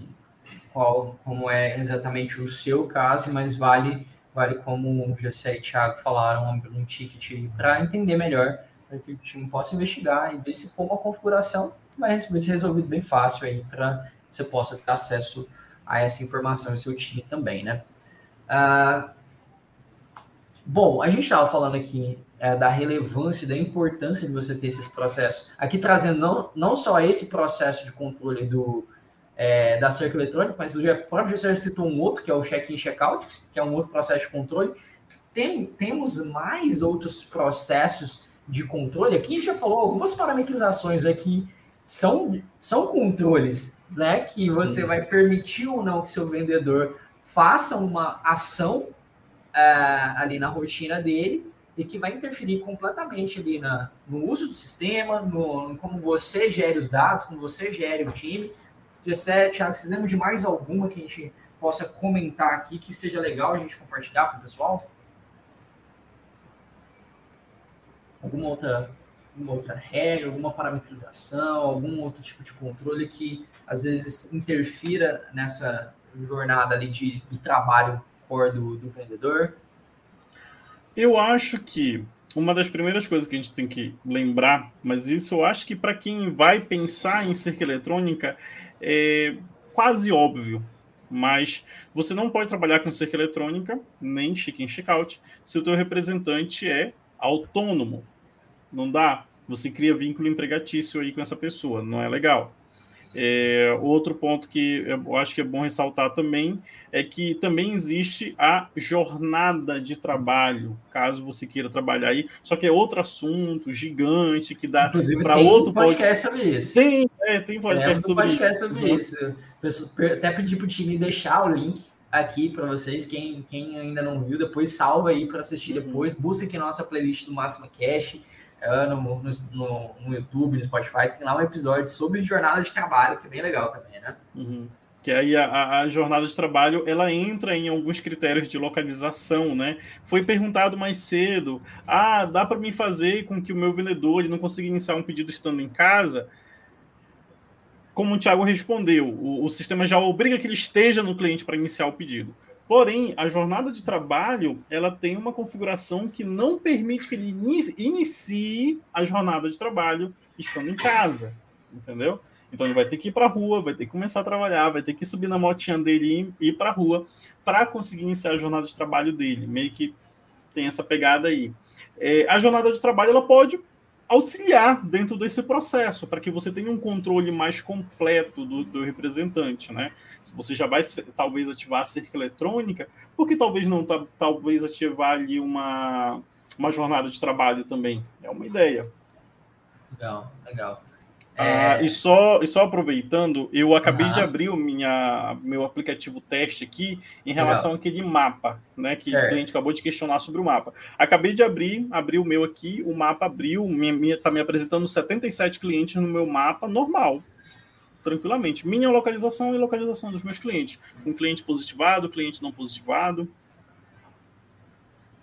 qual, como é exatamente o seu caso, mas vale vale como o José e o Thiago falaram, um ticket para entender melhor, para que o time possa investigar e ver se for uma configuração, vai ser resolvido bem fácil aí, para você possa ter acesso a essa informação e seu time também, né? Ah, bom, a gente estava falando aqui é, da relevância da importância de você ter esses processos. Aqui trazendo não, não só esse processo de controle do, é, da cerca eletrônica, mas o próprio José citou um outro, que é o check-in, check-out, que é um outro processo de controle. Tem, temos mais outros processos de controle. Aqui a gente já falou algumas parametrizações aqui são, são controles, né? Que você vai permitir ou não que seu vendedor faça uma ação é, ali na rotina dele e que vai interferir completamente ali na, no uso do sistema, no, no como você gere os dados, como você gere o time, Gessé, Thiago, precisamos de mais alguma que a gente possa comentar aqui que seja legal a gente compartilhar com o pessoal? Alguma outra, alguma outra regra, alguma parametrização, algum outro tipo de controle que às vezes interfira nessa jornada ali de, de trabalho core do, do vendedor? Eu acho que uma das primeiras coisas que a gente tem que lembrar, mas isso eu acho que para quem vai pensar em cerca eletrônica, é quase óbvio, mas você não pode trabalhar com cerca eletrônica, nem check-in, check-out, se o teu representante é autônomo. Não dá. Você cria vínculo empregatício aí com essa pessoa, não é legal. É, outro ponto que eu acho que é bom ressaltar também é que também existe a jornada de trabalho, caso você queira trabalhar aí, só que é outro assunto gigante que dá para outro podcast sobre isso. Tem, é, tem podcast, sobre, podcast isso. sobre isso. Até pedir para o time deixar o link aqui para vocês, quem, quem ainda não viu, depois salva aí para assistir uhum. depois, busca aqui na nossa playlist do Máximo Cash é, no, no, no, YouTube, no Spotify, tem lá um episódio sobre jornada de trabalho, que é bem legal também, né? Uhum. Que aí a, a, jornada de trabalho ela entra em alguns critérios de localização, né? Foi perguntado mais cedo: ah, dá para mim fazer com que o meu vendedor ele não consiga iniciar um pedido estando em casa? como o Thiago respondeu, o, o sistema já obriga que ele esteja no cliente para iniciar o pedido. Porém, a jornada de trabalho ela tem uma configuração que não permite que ele inicie a jornada de trabalho estando em casa, entendeu? Então ele vai ter que ir para a rua, vai ter que começar a trabalhar, vai ter que subir na motinha dele e ir para a rua para conseguir iniciar a jornada de trabalho dele. Meio que tem essa pegada aí. É, a jornada de trabalho ela pode auxiliar dentro desse processo para que você tenha um controle mais completo do, do representante, né? Se você já vai talvez ativar a cerca eletrônica, porque talvez não talvez ativar ali uma, uma jornada de trabalho também. É uma ideia. Legal, legal. Ah, é... e, só, e só aproveitando, eu acabei de abrir o minha, meu aplicativo teste aqui em relação Legal. àquele mapa, né? Que certo. o cliente acabou de questionar sobre o mapa. Acabei de abrir, abri o meu aqui, o mapa abriu, minha, minha, tá me apresentando 77 clientes no meu mapa normal tranquilamente. Minha localização e localização dos meus clientes. Um cliente positivado, cliente não positivado.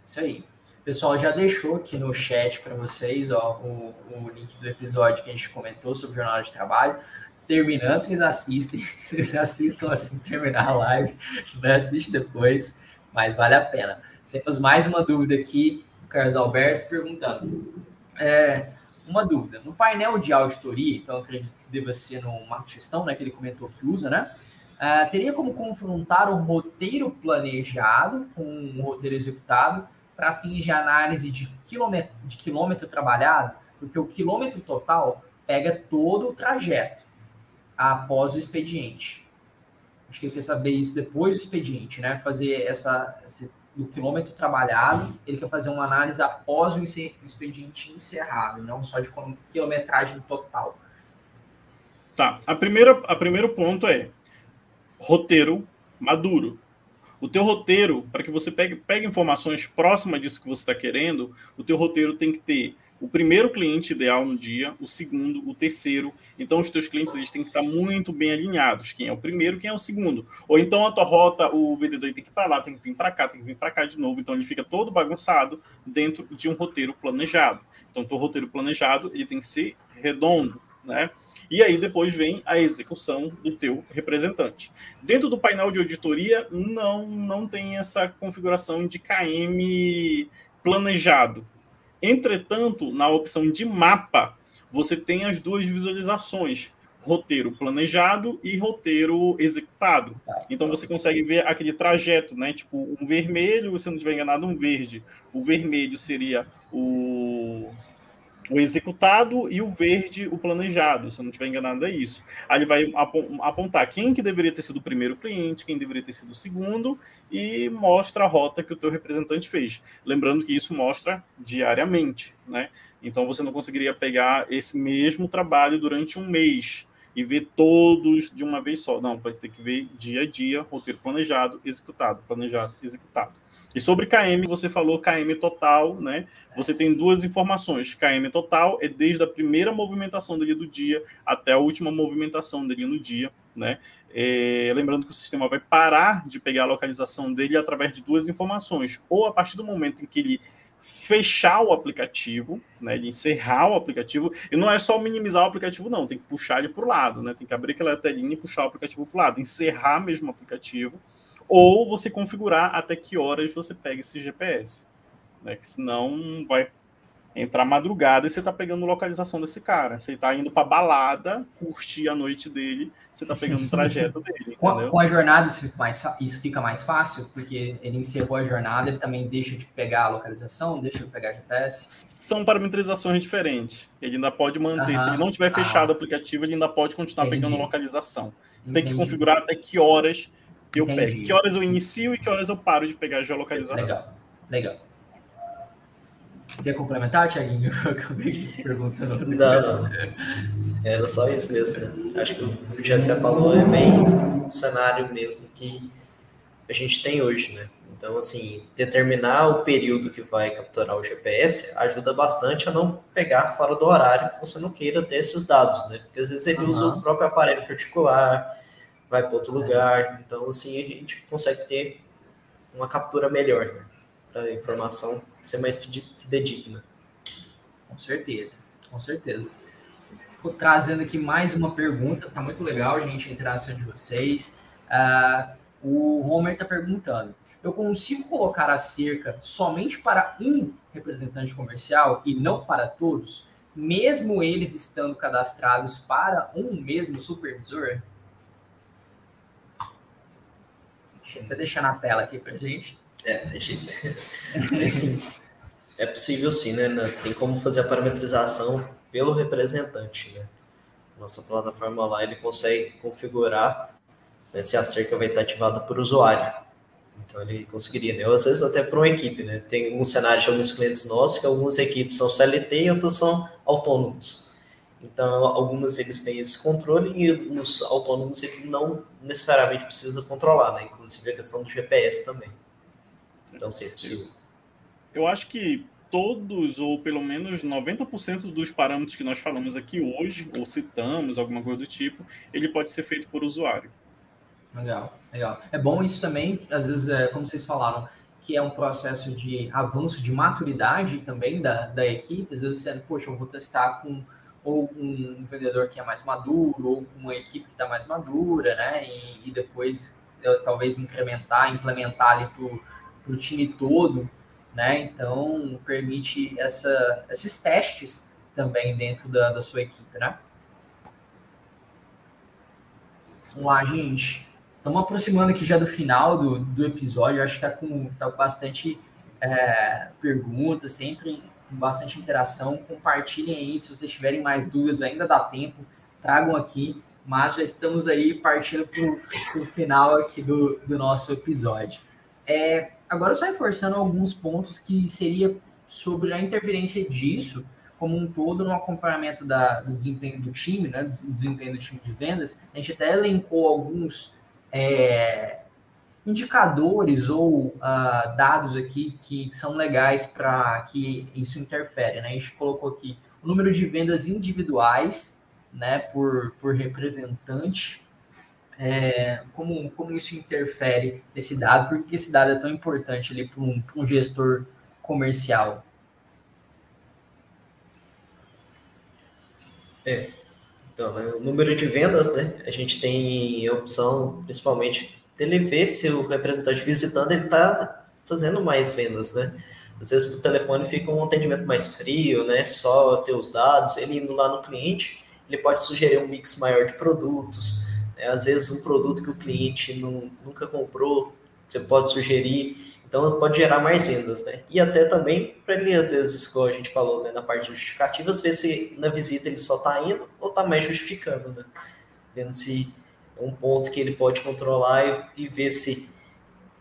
Isso aí. O pessoal já deixou aqui no chat para vocês ó, o, o, link do episódio que a gente comentou sobre jornada de trabalho. Terminando, vocês assistem, assistam assim terminar a live, né? assiste depois, mas vale a pena. Temos mais uma dúvida aqui, do Carlos Alberto perguntando. É, uma dúvida. No painel de auditoria, então acredito que deva ser no marco gestão, né, que ele comentou que usa, né? Uh, teria como confrontar um roteiro planejado com um roteiro executado para fins de análise de quilômetro, de quilômetro trabalhado, porque o quilômetro total pega todo o trajeto após o expediente. Acho que ele quer saber isso depois do expediente, né? Fazer essa, esse do quilômetro trabalhado, ele quer fazer uma análise após o expediente encerrado, não só de quilometragem total. Tá. A primeira, a primeiro ponto é roteiro maduro. O teu roteiro, para que você pegue, pegue informações próximas disso que você está querendo, o teu roteiro tem que ter o primeiro cliente ideal no dia, o segundo, o terceiro. Então, os teus clientes eles têm que estar muito bem alinhados. Quem é o primeiro, quem é o segundo. Ou então, a tua rota, o vendedor tem que ir para lá, tem que vir para cá, tem que vir para cá de novo. Então, ele fica todo bagunçado dentro de um roteiro planejado. Então, o teu roteiro planejado ele tem que ser redondo, né? E aí depois vem a execução do teu representante. Dentro do painel de auditoria não não tem essa configuração de KM planejado. Entretanto, na opção de mapa, você tem as duas visualizações, roteiro planejado e roteiro executado. Então você consegue ver aquele trajeto, né? Tipo, um vermelho, se não estiver enganado, um verde. O vermelho seria o o executado e o verde, o planejado, se eu não estiver enganado, é isso. Aí ele vai apontar quem que deveria ter sido o primeiro cliente, quem deveria ter sido o segundo, e mostra a rota que o teu representante fez. Lembrando que isso mostra diariamente, né? Então você não conseguiria pegar esse mesmo trabalho durante um mês e ver todos de uma vez só. Não, vai ter que ver dia a dia, roteiro planejado, executado, planejado, executado. E sobre KM, você falou KM total, né? Você tem duas informações. KM total é desde a primeira movimentação dele do dia até a última movimentação dele no dia, né? É, lembrando que o sistema vai parar de pegar a localização dele através de duas informações. Ou a partir do momento em que ele fechar o aplicativo, né, ele encerrar o aplicativo, e não é só minimizar o aplicativo, não, tem que puxar ele para o lado, né, tem que abrir aquela telinha e puxar o aplicativo para o lado, encerrar mesmo o aplicativo, ou você configurar até que horas você pega esse GPS. Né? Que senão vai entrar madrugada e você tá pegando localização desse cara. Você tá indo pra balada, curtir a noite dele, você tá pegando o trajeto dele. Com, com, a jornada isso fica, mais, isso fica mais fácil, porque ele encerrou a jornada, ele também deixa de pegar a localização, deixa de pegar GPS? São parametrizações diferentes. Ele ainda pode manter. Se ele não tiver fechado ah. o aplicativo, ele ainda pode continuar Entendi. pegando localização. Entendi. Tem que configurar até que horas eu Entendi. pego. Que horas eu inicio e que horas eu paro de pegar a geolocalização. Legal. Legal. Você ia complementar, Thiaguinho? Eu acabei perguntando. Não, não. Era só isso mesmo. Né? Acho que o que o Jessica falou é bem o cenário mesmo que a gente tem hoje, né? Então, assim, determinar o período que vai capturar o GPS ajuda bastante a não pegar fora do horário que você não queira ter esses dados, né? Porque às vezes ele uhum. usa o próprio aparelho particular, vai para outro lugar. Então, assim, a gente consegue ter uma captura melhor, né? Para a informação ser mais fidedigna. Com certeza, com certeza. trazendo aqui mais uma pergunta, tá muito legal, gente, a interação de vocês. Uh, o Homer está perguntando: eu consigo colocar a cerca somente para um representante comercial e não para todos, mesmo eles estando cadastrados para um mesmo supervisor? Deixa eu até deixar na tela aqui para gente. É, deixa é, sim, é possível sim, né? Tem como fazer a parametrização pelo representante, né? Nossa plataforma lá, ele consegue configurar né, se a cerca vai estar ativada por usuário. Então ele conseguiria, né? Ou às vezes até para uma equipe, né? Tem um cenário de alguns clientes nossos que algumas equipes são CLT e outras são autônomos. Então, algumas eles têm esse controle e os autônomos ele não necessariamente precisa controlar, né? Inclusive a questão do GPS também. Então, sim, é possível. Eu acho que todos, ou pelo menos 90% dos parâmetros que nós falamos aqui hoje, ou citamos, alguma coisa do tipo, ele pode ser feito por usuário. Legal, legal. É bom isso também, às vezes, é, como vocês falaram, que é um processo de avanço de maturidade também da, da equipe. Às vezes, você, poxa, eu vou testar com ou um vendedor que é mais maduro, ou uma equipe que está mais madura, né? E, e depois eu, talvez incrementar, implementar ali para o time todo, né? Então permite essa, esses testes também dentro da, da sua equipe, né? Vamos lá, gente. Estamos aproximando aqui já do final do, do episódio. acho que está com, tá bastante é, perguntas, sempre com bastante interação. Compartilhem aí se vocês tiverem mais dúvidas, ainda dá tempo, tragam aqui. Mas já estamos aí partindo para o final aqui do, do nosso episódio. É, agora, só reforçando alguns pontos que seria sobre a interferência disso como um todo no acompanhamento da, do desempenho do time, né, do desempenho do time de vendas. A gente até elencou alguns é, indicadores ou uh, dados aqui que são legais para que isso interfere. Né? A gente colocou aqui o número de vendas individuais né, por, por representante, é, como, como isso interfere nesse dado, porque esse dado é tão importante para um, um gestor comercial. É, então, né, o número de vendas, né? A gente tem opção, principalmente, dele ver se o representante visitando ele está fazendo mais vendas, né? Às vezes, por telefone fica um atendimento mais frio, né? Só ter os dados, ele indo lá no cliente, ele pode sugerir um mix maior de produtos. Né? Às vezes, um produto que o cliente não, nunca comprou, você pode sugerir então, pode gerar mais vendas, né? E até também para ele, às vezes, como a gente falou né, na parte justificativas, ver se na visita ele só está indo ou está mais justificando, né? Vendo se um ponto que ele pode controlar e, e ver se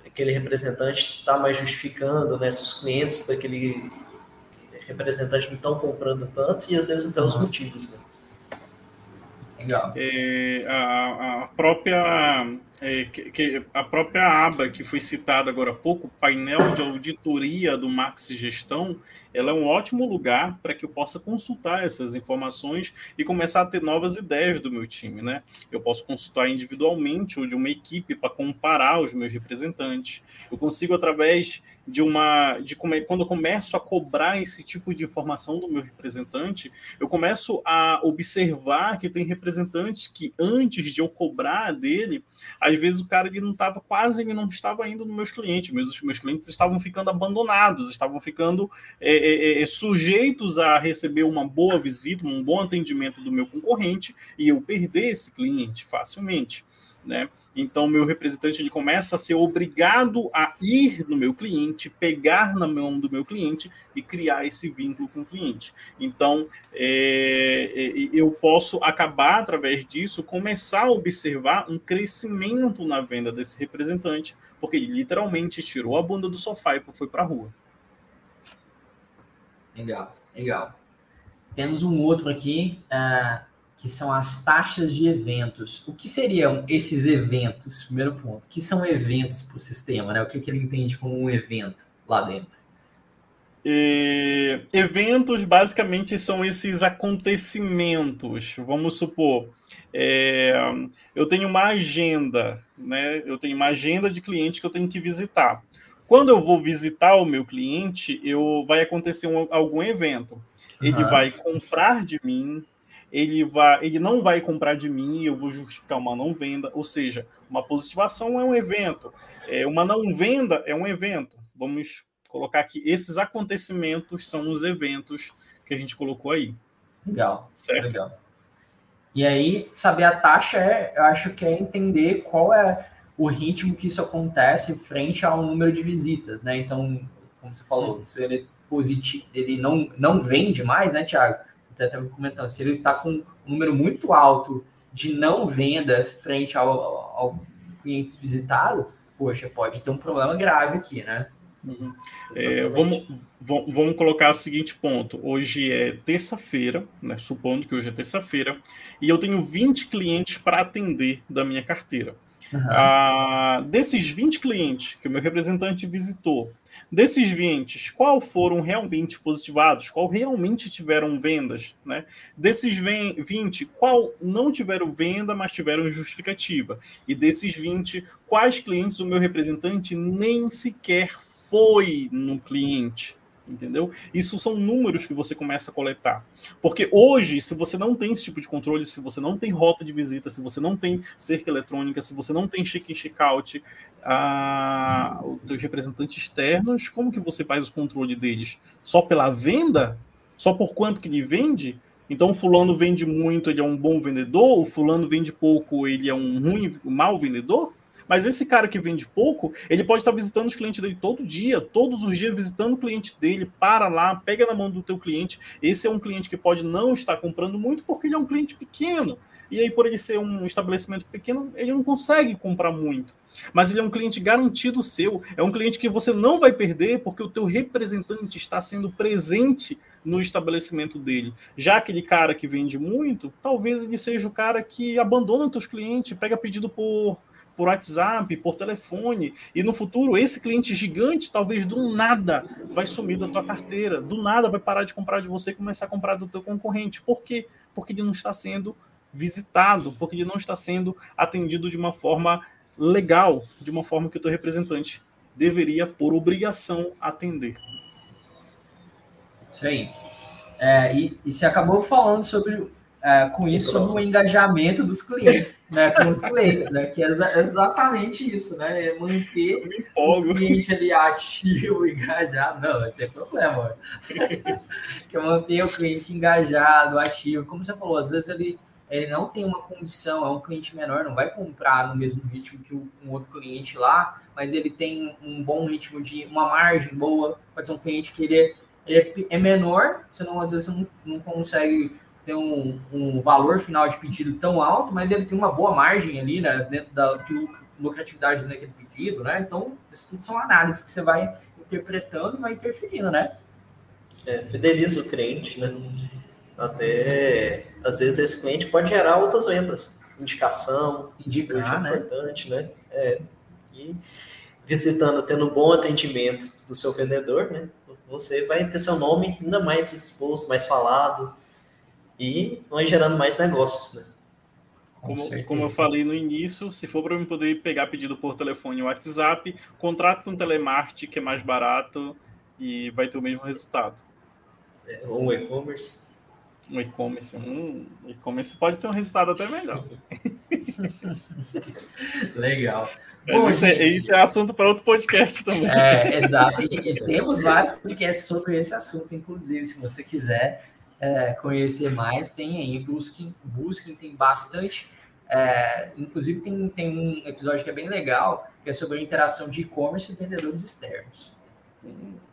aquele representante está mais justificando, né? Se os clientes daquele representante não estão comprando tanto e às vezes até os motivos, né? Legal. É, a, a própria é, que, que, a própria aba que foi citada agora há pouco, painel de auditoria do Max Gestão, ela é um ótimo lugar para que eu possa consultar essas informações e começar a ter novas ideias do meu time, né? Eu posso consultar individualmente ou de uma equipe para comparar os meus representantes. Eu consigo através de uma de como quando eu começo a cobrar esse tipo de informação do meu representante, eu começo a observar que tem representantes que antes de eu cobrar dele, às vezes o cara ele não estava quase ele não estava indo nos meus clientes, meus meus clientes estavam ficando abandonados, estavam ficando é, é, é, é, sujeitos a receber uma boa visita, um bom atendimento do meu concorrente e eu perder esse cliente facilmente, né? Então, meu representante ele começa a ser obrigado a ir no meu cliente, pegar na mão do meu cliente e criar esse vínculo com o cliente. Então, é, é, eu posso acabar, através disso, começar a observar um crescimento na venda desse representante, porque ele literalmente tirou a bunda do sofá e foi para a rua. Legal, legal. Temos um outro aqui. Uh que são as taxas de eventos. O que seriam esses eventos? Primeiro ponto. O que são eventos para o sistema? Né? O que, que ele entende como um evento lá dentro? E, eventos basicamente são esses acontecimentos. Vamos supor, é, eu tenho uma agenda, né? Eu tenho uma agenda de cliente que eu tenho que visitar. Quando eu vou visitar o meu cliente, eu vai acontecer um, algum evento. Ele uhum. vai comprar de mim, ele, vai, ele não vai comprar de mim eu vou justificar uma não venda. Ou seja, uma positivação é um evento, é, uma não venda é um evento. Vamos colocar aqui, esses acontecimentos são os eventos que a gente colocou aí. Legal, certo? Legal. E aí, saber a taxa, é, eu acho que é entender qual é o ritmo que isso acontece frente ao número de visitas, né? Então, como você falou, se ele, positivo, ele não, não vende mais, né, Thiago? Até comentando, se ele está com um número muito alto de não vendas frente ao, ao cliente visitado, poxa, pode ter um problema grave aqui, né? Uhum. É, vamos, vamos colocar o seguinte ponto. Hoje é terça-feira, né, supondo que hoje é terça-feira, e eu tenho 20 clientes para atender da minha carteira. Uhum. Ah, desses 20 clientes que o meu representante visitou, desses 20, qual foram realmente positivados? Qual realmente tiveram vendas? Né? Desses 20, qual não tiveram venda, mas tiveram justificativa? E desses 20, quais clientes o meu representante nem sequer foi no cliente? entendeu? Isso são números que você começa a coletar. Porque hoje, se você não tem esse tipo de controle, se você não tem rota de visita, se você não tem cerca eletrônica, se você não tem check-in, check-out, ah, os seus representantes externos, como que você faz o controle deles? Só pela venda? Só por quanto que ele vende? Então, o fulano vende muito, ele é um bom vendedor, o fulano vende pouco, ele é um ruim, um mau vendedor? Mas esse cara que vende pouco, ele pode estar visitando os clientes dele todo dia, todos os dias visitando o cliente dele, para lá, pega na mão do teu cliente. Esse é um cliente que pode não estar comprando muito porque ele é um cliente pequeno. E aí, por ele ser um estabelecimento pequeno, ele não consegue comprar muito. Mas ele é um cliente garantido seu, é um cliente que você não vai perder porque o teu representante está sendo presente no estabelecimento dele. Já aquele cara que vende muito, talvez ele seja o cara que abandona os teus clientes, pega pedido por por WhatsApp, por telefone, e no futuro esse cliente gigante talvez do nada vai sumir da tua carteira, do nada vai parar de comprar de você e começar a comprar do teu concorrente. Por quê? Porque ele não está sendo visitado, porque ele não está sendo atendido de uma forma legal, de uma forma que o teu representante deveria, por obrigação, atender. Isso aí. É, e, e você acabou falando sobre é, com isso sobre o engajamento dos clientes, né, com os clientes, né, que é exa exatamente isso, né, é manter o cliente ali ativo, engajado, não, esse é problema, que é manter o cliente engajado, ativo, como você falou, às vezes ele, ele não tem uma condição, é um cliente menor, não vai comprar no mesmo ritmo que um outro cliente lá, mas ele tem um bom ritmo de, uma margem boa, pode ser um cliente que ele é, ele é menor, você não, às vezes não, não consegue tem um, um, valor final de pedido tão alto, mas ele tem uma boa margem ali, né, dentro da de lucratividade daquele pedido, né? Então, isso tudo são análises que você vai interpretando e vai interferindo, né? É, fideliza o cliente, né? Até, às vezes, esse cliente pode gerar outras vendas. Indicação, indicar, né? importante, né? É, e visitando, tendo um bom atendimento do seu vendedor, né? Você vai ter seu nome ainda mais exposto, mais falado, e vai gerando mais negócios, né? Como, como eu falei no início, se for para eu poder pegar pedido por telefone ou WhatsApp, contrato com telemarketing, que é mais barato e vai ter o mesmo resultado. É, ou um e-commerce. Um e-commerce, um e-commerce pode ter um resultado até melhor. Legal. Bom, isso, é, isso, é, assunto para outro podcast também. É, exato. E, e temos vários podcasts sobre esse assunto, inclusive, se você quiser é, conhecer mais, tem aí, busquem, busquem tem bastante. É, inclusive, tem, tem um episódio que é bem legal, que é sobre a interação de e-commerce e vendedores externos.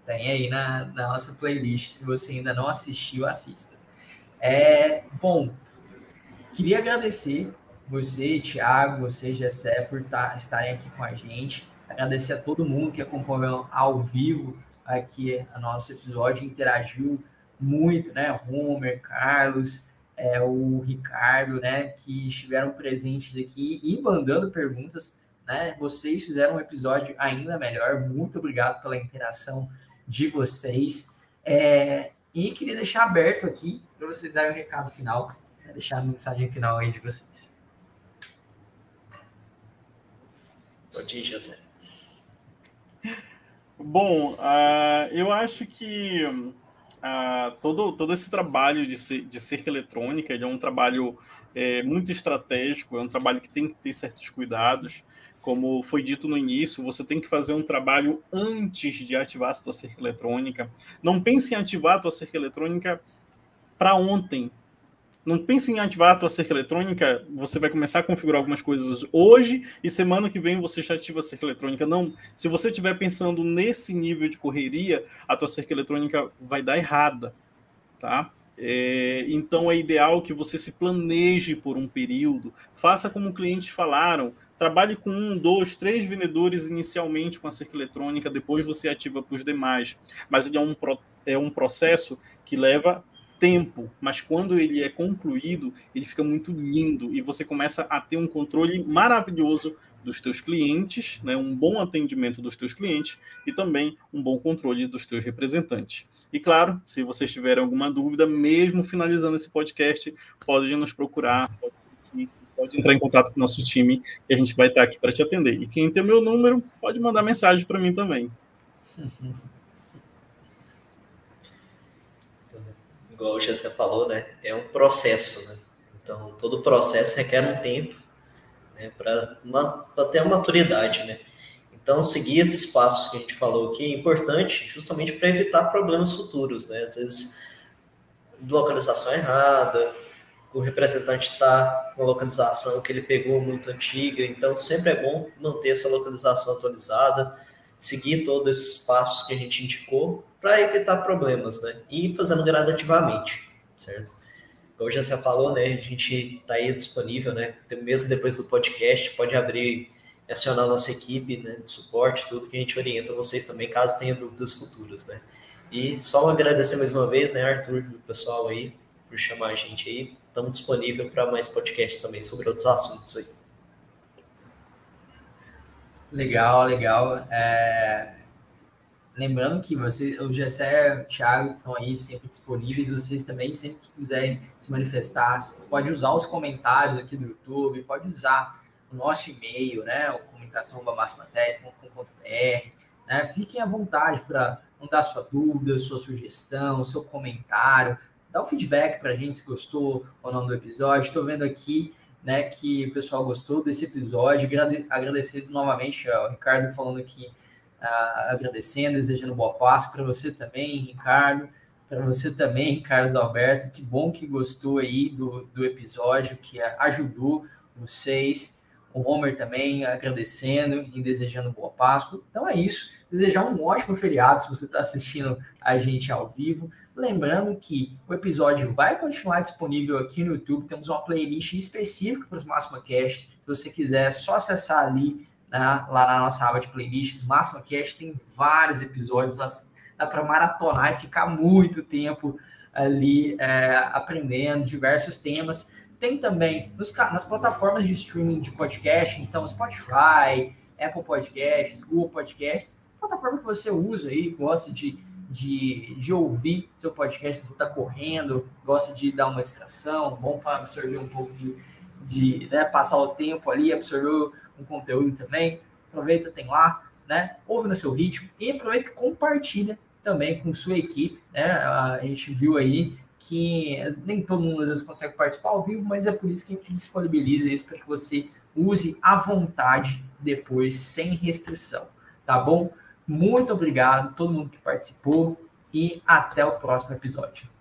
Tem aí na, na, nossa playlist, se você ainda não assistiu, assista. É, bom, queria agradecer você, Thiago, você, Gessé, por tá, estarem aqui com a gente. Agradecer a todo mundo que acompanhou ao vivo aqui a nosso episódio, interagiu muito, né? Homer, Carlos, é, o Ricardo, né? Que estiveram presentes aqui e mandando perguntas, né? Vocês fizeram um episódio ainda melhor. Muito obrigado pela interação de vocês. É, e queria deixar aberto aqui para vocês darem um recado final, né, deixar a mensagem final aí de vocês. Pode ir, José. Bom, uh, eu acho que a, todo, todo esse trabalho de, ser, de cerca eletrônica ele é um trabalho é, muito estratégico, é um trabalho que tem que ter certos cuidados. Como foi dito no início, você tem que fazer um trabalho antes de ativar a sua cerca eletrônica. Não pense em ativar a sua cerca eletrônica para ontem, não pense em ativar a tua cerca eletrônica, você vai começar a configurar algumas coisas hoje e semana que vem você já ativa a cerca eletrônica. Não, se você estiver pensando nesse nível de correria, a tua cerca eletrônica vai dar errada, tá? É, então é ideal que você se planeje por um período, faça como clientes falaram, trabalhe com um, dois, três vendedores inicialmente com a cerca eletrônica, depois você ativa para os demais. Mas ele é um, é um processo que leva tempo, mas quando ele é concluído, ele fica muito lindo e você começa a ter um controle maravilhoso dos teus clientes, né, um bom atendimento dos teus clientes e também um bom controle dos teus representantes. E claro, se vocês tiverem alguma dúvida, mesmo finalizando esse podcast, pode nos procurar, pode, pode entrar em contato com o nosso time e a gente vai estar aqui para te atender. E quem tem o meu número, pode mandar mensagem para mim também. igual já você falou, né? É um processo, né? Então, todo processo requer um tempo né, para ter a maturidade, né? Então, seguir esses passos que a gente falou aqui é importante justamente para evitar problemas futuros, né? Às vezes, localização errada, o representante está com a localização que ele pegou muito antiga, então sempre é bom manter essa localização atualizada, seguir todos esses passos que a gente indicou para evitar problemas, né? E fazendo gradativamente, certo? Como já você falou, né? A gente está aí disponível, né? Mesmo depois do podcast, pode abrir e acionar a nossa equipe né, de suporte, tudo que a gente orienta vocês também, caso tenha dúvidas futuras, né? E só agradecer mais uma vez, né, Arthur, o pessoal aí, por chamar a gente aí. Estamos disponíveis para mais podcasts também sobre outros assuntos aí. Legal, legal. É... Lembrando que você, o Gessé, o Thiago estão aí sempre disponíveis. Vocês também, sempre que quiserem se manifestar, pode usar os comentários aqui do YouTube, pode usar o nosso e-mail, né? O comunicação.máximatec.com.br. Né? Fiquem à vontade para mandar sua dúvida, sua sugestão, seu comentário. Dá um feedback para a gente se gostou ou não do episódio. Estou vendo aqui né, que o pessoal gostou desse episódio. Agradecer novamente ao Ricardo falando aqui agradecendo, desejando boa Páscoa para você também, Ricardo, para você também, Carlos Alberto. Que bom que gostou aí do, do episódio, que ajudou vocês. O Homer também agradecendo e desejando boa Páscoa. Então é isso. Desejar um ótimo feriado se você está assistindo a gente ao vivo. Lembrando que o episódio vai continuar disponível aqui no YouTube. Temos uma playlist específica para os Máxima Cast. Se você quiser, é só acessar ali né, lá na nossa aba de playlists. Máxima Cast tem vários episódios, dá para maratonar e ficar muito tempo ali é, aprendendo diversos temas. Tem também nos, nas plataformas de streaming de podcast, então Spotify, Apple Podcasts, Google Podcasts, plataforma que você usa aí, gosta de, de, de ouvir seu podcast, você está correndo, gosta de dar uma distração, bom para absorver um pouco de, de né, passar o tempo ali, absorver um conteúdo também, aproveita, tem lá, né? Ouve no seu ritmo e aproveita e compartilha também com sua equipe, né? A gente viu aí que nem todo mundo às vezes consegue participar ao vivo, mas é por isso que a gente disponibiliza isso para que você use à vontade depois, sem restrição, tá bom? Muito obrigado a todo mundo que participou e até o próximo episódio.